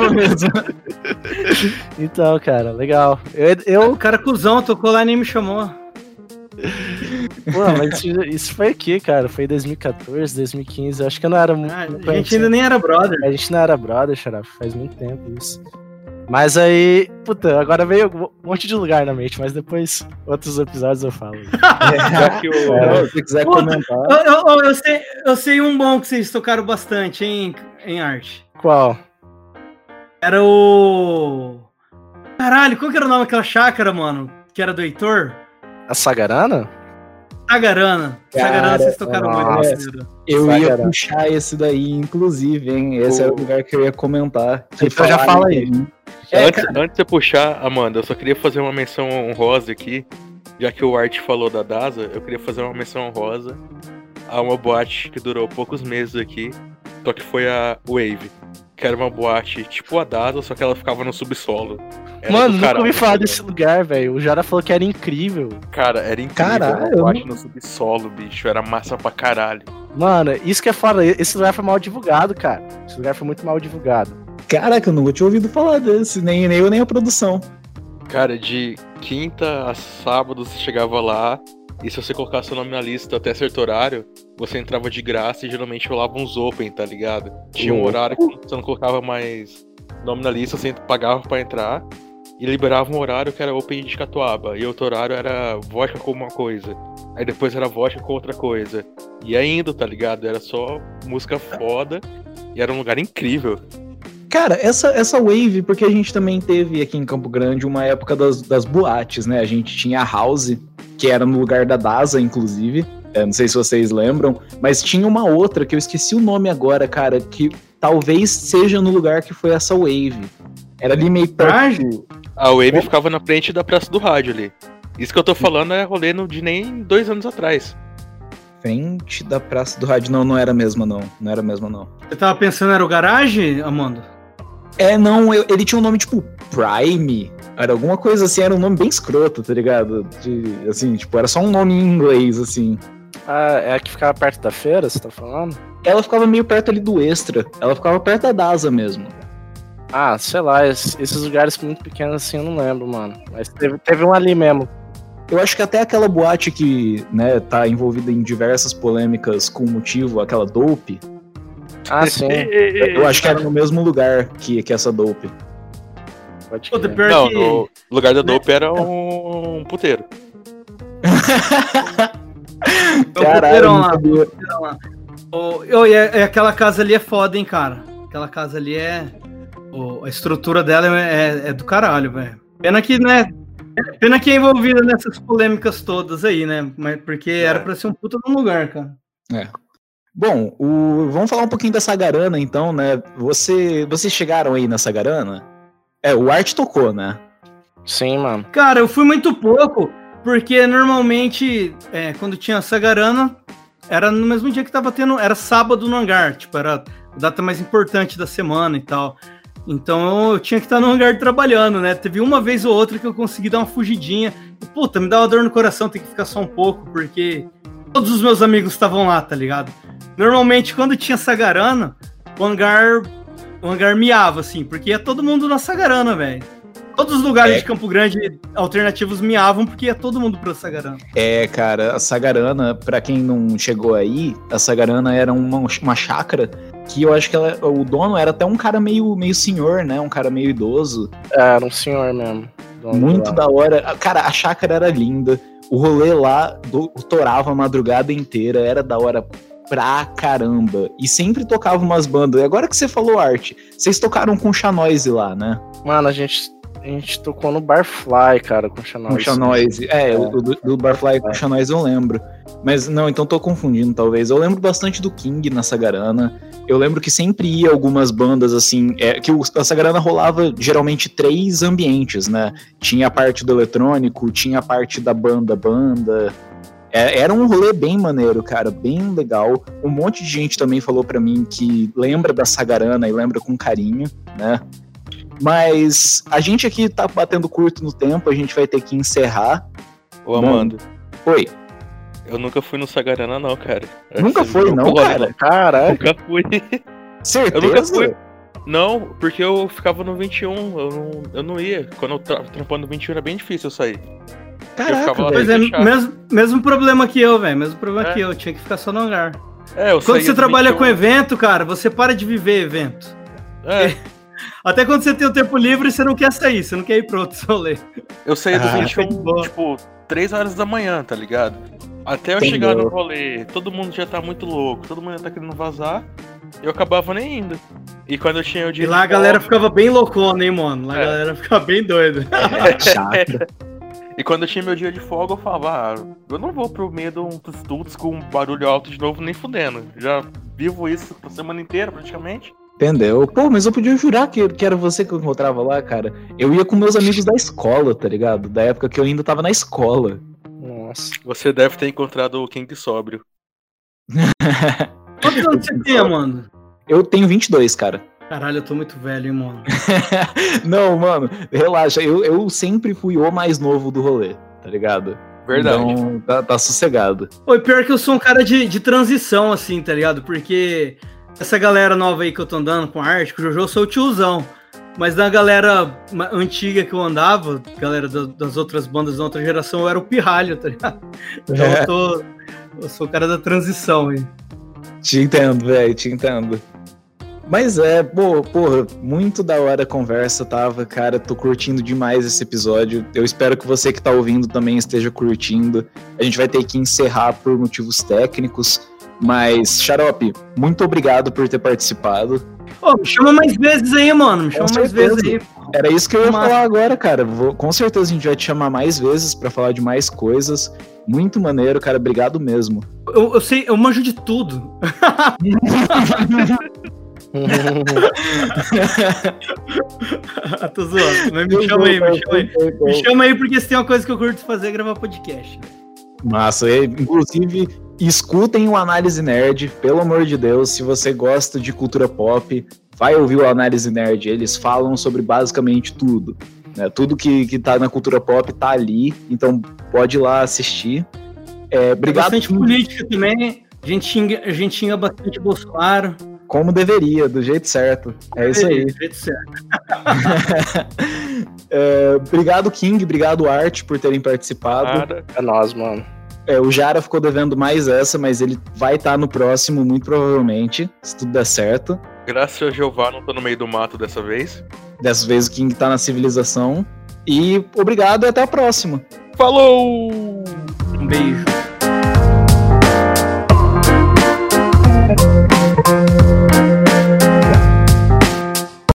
Não mesmo. Então, cara, legal. Eu, eu- O cara cuzão tocou lá e nem me chamou. Pô, mas isso, isso foi aqui, cara. Foi 2014, 2015. Acho que eu não era muito. Ah, muito a gente ainda nem era brother. A gente não era brother, Xará. Faz muito tempo isso. Mas aí, puta, agora veio um monte de lugar na mente, mas depois, outros episódios eu falo. Já que o. É, se você quiser Puta, comentar. Eu, eu- eu sei, eu sei um bom que vocês tocaram bastante em, em arte. Qual? Era o. Caralho, qual que era o nome daquela chácara, mano? Que era do Heitor? A Sagarana? Sagarana. Sagarana, Cara, vocês tocaram muito nossa. nesse vídeo. Eu ia Sagrado. puxar esse daí, inclusive, hein? Esse O- era o lugar que eu ia comentar. Então já fala aí. É, antes, antes de você puxar, Amanda, eu só queria fazer uma menção honrosa aqui. Já que o Art falou da DASA, eu queria fazer uma menção honrosa a uma boate que durou poucos meses aqui. Só que foi a Wave. Que era uma boate tipo a DASA, só que ela ficava no subsolo. Era Mano, nunca ouvi falar desse lugar, velho. O Jara falou que era incrível. Cara, era incrível. Caralho, eu boate no subsolo, bicho. Era massa pra caralho. Mano, isso que é foda. Esse lugar foi mal divulgado, cara. Esse lugar foi muito mal divulgado. Caraca, eu nunca tinha ouvido falar desse, nem, nem eu nem a produção. Cara, de quinta a sábado você chegava lá. E se você colocasse seu nome na lista até certo horário, você entrava de graça e geralmente rolava uns open, tá ligado? Tinha um horário que você não colocava mais nome na lista, você pagava pra entrar. E liberava um horário que era open de catuaba. E outro horário era vodka com uma coisa. Aí depois era vodka com outra coisa. E ainda, tá ligado? Era só música foda. E era um lugar incrível. Cara, essa, essa wave, porque a gente também teve aqui em Campo Grande uma época das, das boates, né? A gente tinha a House, que era no lugar da DASA, inclusive. É, não sei se vocês lembram, mas tinha uma outra que eu esqueci o nome agora, cara, que talvez seja no lugar que foi essa wave. Era ali meio perto. Traje? A Wave ficava na frente da Praça do Rádio ali. Isso que eu tô falando é rolê no- de nem dois anos atrás. Frente da Praça do Rádio. Não, não era a mesma, não. Não era a mesma, não. Você tava pensando era o garagem, Amanda? É, não, eu- ele tinha um nome tipo Prime. Era alguma coisa assim, era um nome bem escroto, tá ligado? De, assim, tipo, era só um nome em inglês, assim. Ah, é a que ficava perto da feira, você tá falando? Ela ficava meio perto ali do Extra. Ela ficava perto da DASA mesmo. Ah, sei lá, es- esses lugares muito pequenos assim eu não lembro, mano. Mas teve, teve um ali mesmo. Eu acho que até aquela boate que, né, tá envolvida em diversas polêmicas com motivo, aquela Dope, Ah, sim. eu acho que era no mesmo lugar que, que essa Dope. Pode crer. pior Não, que... no lugar da Dope era um puteiro. O Caralho, puteirão lá. Ô, ô, e é- é aquela casa ali é foda, hein, cara. Aquela casa ali é... a estrutura dela é, é do caralho, velho. Pena que, né... Pena que é envolvida nessas polêmicas todas aí, né? Mas porque era pra ser um puta de um lugar, cara. Bom, o- vamos falar um pouquinho da Sagarana, então, né? Você, vocês chegaram aí na Sagarana? É, o Art tocou, né? Sim, mano. Cara, eu fui muito pouco, porque normalmente, é, quando tinha Sagarana, era no mesmo dia que tava tendo. Era sábado no hangar, tipo, era a data mais importante da semana e tal. Então eu tinha que estar no hangar trabalhando, né? Teve uma vez ou outra que eu consegui dar uma fugidinha. Puta, me dá uma dor no coração ter que ficar só um pouco, porque todos os meus amigos estavam lá, tá ligado? Normalmente, quando tinha Sagarana, o hangar, o hangar miava, assim, porque ia todo mundo na Sagarana, velho. Todos os lugares É. de Campo Grande alternativos miavam porque ia todo mundo pra Sagarana. É, cara, a Sagarana, pra quem não chegou aí, a Sagarana era uma, uma chácara que eu acho que ela- o dono era até um cara meio, meio senhor, né? Um cara meio idoso. É, Era um senhor mesmo. Muito da hora. Cara, a chácara era linda. O rolê lá do, torava a madrugada inteira, era da hora pra caramba. E sempre tocava umas bandas. E agora que você falou arte, vocês tocaram com Chanoise lá, né? Mano, a gente, a gente tocou no Barfly, cara, com o Xanois. Com Chanoise. É, o do, do Barfly com É. Chanoise eu lembro. Mas não, então tô confundindo, talvez. Eu lembro bastante do King na Sagarana. Eu lembro que sempre ia algumas bandas assim. É, que o, a Sagarana rolava geralmente três ambientes, né? Tinha a parte do eletrônico, tinha a parte da banda banda. É, era um rolê bem maneiro, cara, bem legal. Um monte de gente também falou pra mim que lembra da Sagarana e lembra com carinho, né? Mas a gente aqui tá batendo curto no tempo, a gente vai ter que encerrar. Ô, Amanda, Oi, eu nunca fui no Sagarana, não, cara. Nunca Você foi, não, Porra, cara? Caralho. Nunca fui. certeza? Eu nunca fui. Não, porque eu ficava no 21, eu não, eu não ia. Quando eu tava trampando no 21 era bem difícil eu sair. Caraca, ficava lá Pois é, mesmo, mesmo problema que eu, velho. Mesmo problema É. que eu. Tinha que ficar só no hangar. É, eu Quando você trabalha 21, com evento, cara, você para de viver evento. É, Até quando você tem o tempo livre, você não quer sair, você não quer ir pro outro rolê. eu saía do Ah, 21, de boa. tipo, 3 horas da manhã, tá ligado? Até eu Entendeu. chegar no rolê, todo mundo já tá muito louco, todo mundo já tá querendo vazar, eu acabava nem indo. E quando eu tinha o dia E lá a galera ficava bem loucona, hein, mano? Lá a É. galera ficava bem doida. Chato. E quando eu tinha meu dia de folga, eu falava, ah, eu não vou pro meio de um tuts com barulho alto de novo, nem fudendo. Já vivo isso a semana inteira, praticamente. Entendeu? Pô, mas eu podia jurar que, que era você que eu encontrava lá, cara. Eu ia com meus amigos da escola, tá ligado? Da época que eu ainda tava na escola. Nossa. Você deve ter encontrado o King sóbrio. Quantos anos você tem, mano? Eu tenho 22, cara. Caralho, eu tô muito velho, hein, mano. Não, mano, relaxa. Eu, eu sempre fui o mais novo do rolê, tá ligado? Verdade. Então, tá, tá sossegado. Oi, pior que eu sou um cara de, de transição, assim, tá ligado? Porque essa galera nova aí que eu tô andando com arte, com o Jojo, eu sou o tiozão. Mas da galera antiga que eu andava, galera da- das outras bandas da outra geração, eu era o pirralho, tá ligado? Então É. eu tô. Eu sou o cara da transição aí. Te entendo, velho, te entendo. Mas é, pô, porra, muito da hora a conversa tava, cara. Tô curtindo demais esse episódio. Eu espero que você que tá ouvindo também esteja curtindo. A gente vai ter que encerrar por motivos técnicos. Mas, Xarope, muito obrigado por ter participado. Me chama mais vezes aí, mano. Me chama mais vezes aí. Era isso que eu ia Massa. falar agora, cara. Vou- com certeza a gente vai te chamar mais vezes pra falar de mais coisas. Muito maneiro, cara. Obrigado mesmo. Eu, eu sei, eu manjo de tudo. Tô zoando. Mas me chama aí, me chama aí. Me chama aí porque se tem uma coisa que eu curto fazer é gravar podcast. Massa, e, inclusive, escutem o Análise Nerd, pelo amor de Deus, se você gosta de cultura pop, vai ouvir o Análise Nerd, eles falam sobre basicamente tudo. né? Tudo que, que tá na cultura pop tá ali, então pode ir lá assistir. É, Tem obrigado, bastante política também. A gente xinga, a gente xinga bastante Bolsonaro. como deveria, do jeito certo. É isso aí. Do jeito certo. É, obrigado, King, obrigado, Art, por terem participado. Nada. É nós, mano. É, o Jara ficou devendo mais essa, mas ele vai estar no próximo, muito provavelmente, se tudo der certo. Graças a Jeová, não tô no meio do mato dessa vez. Dessa vez o King tá na civilização. E obrigado e até a próxima. Falou! Um beijo.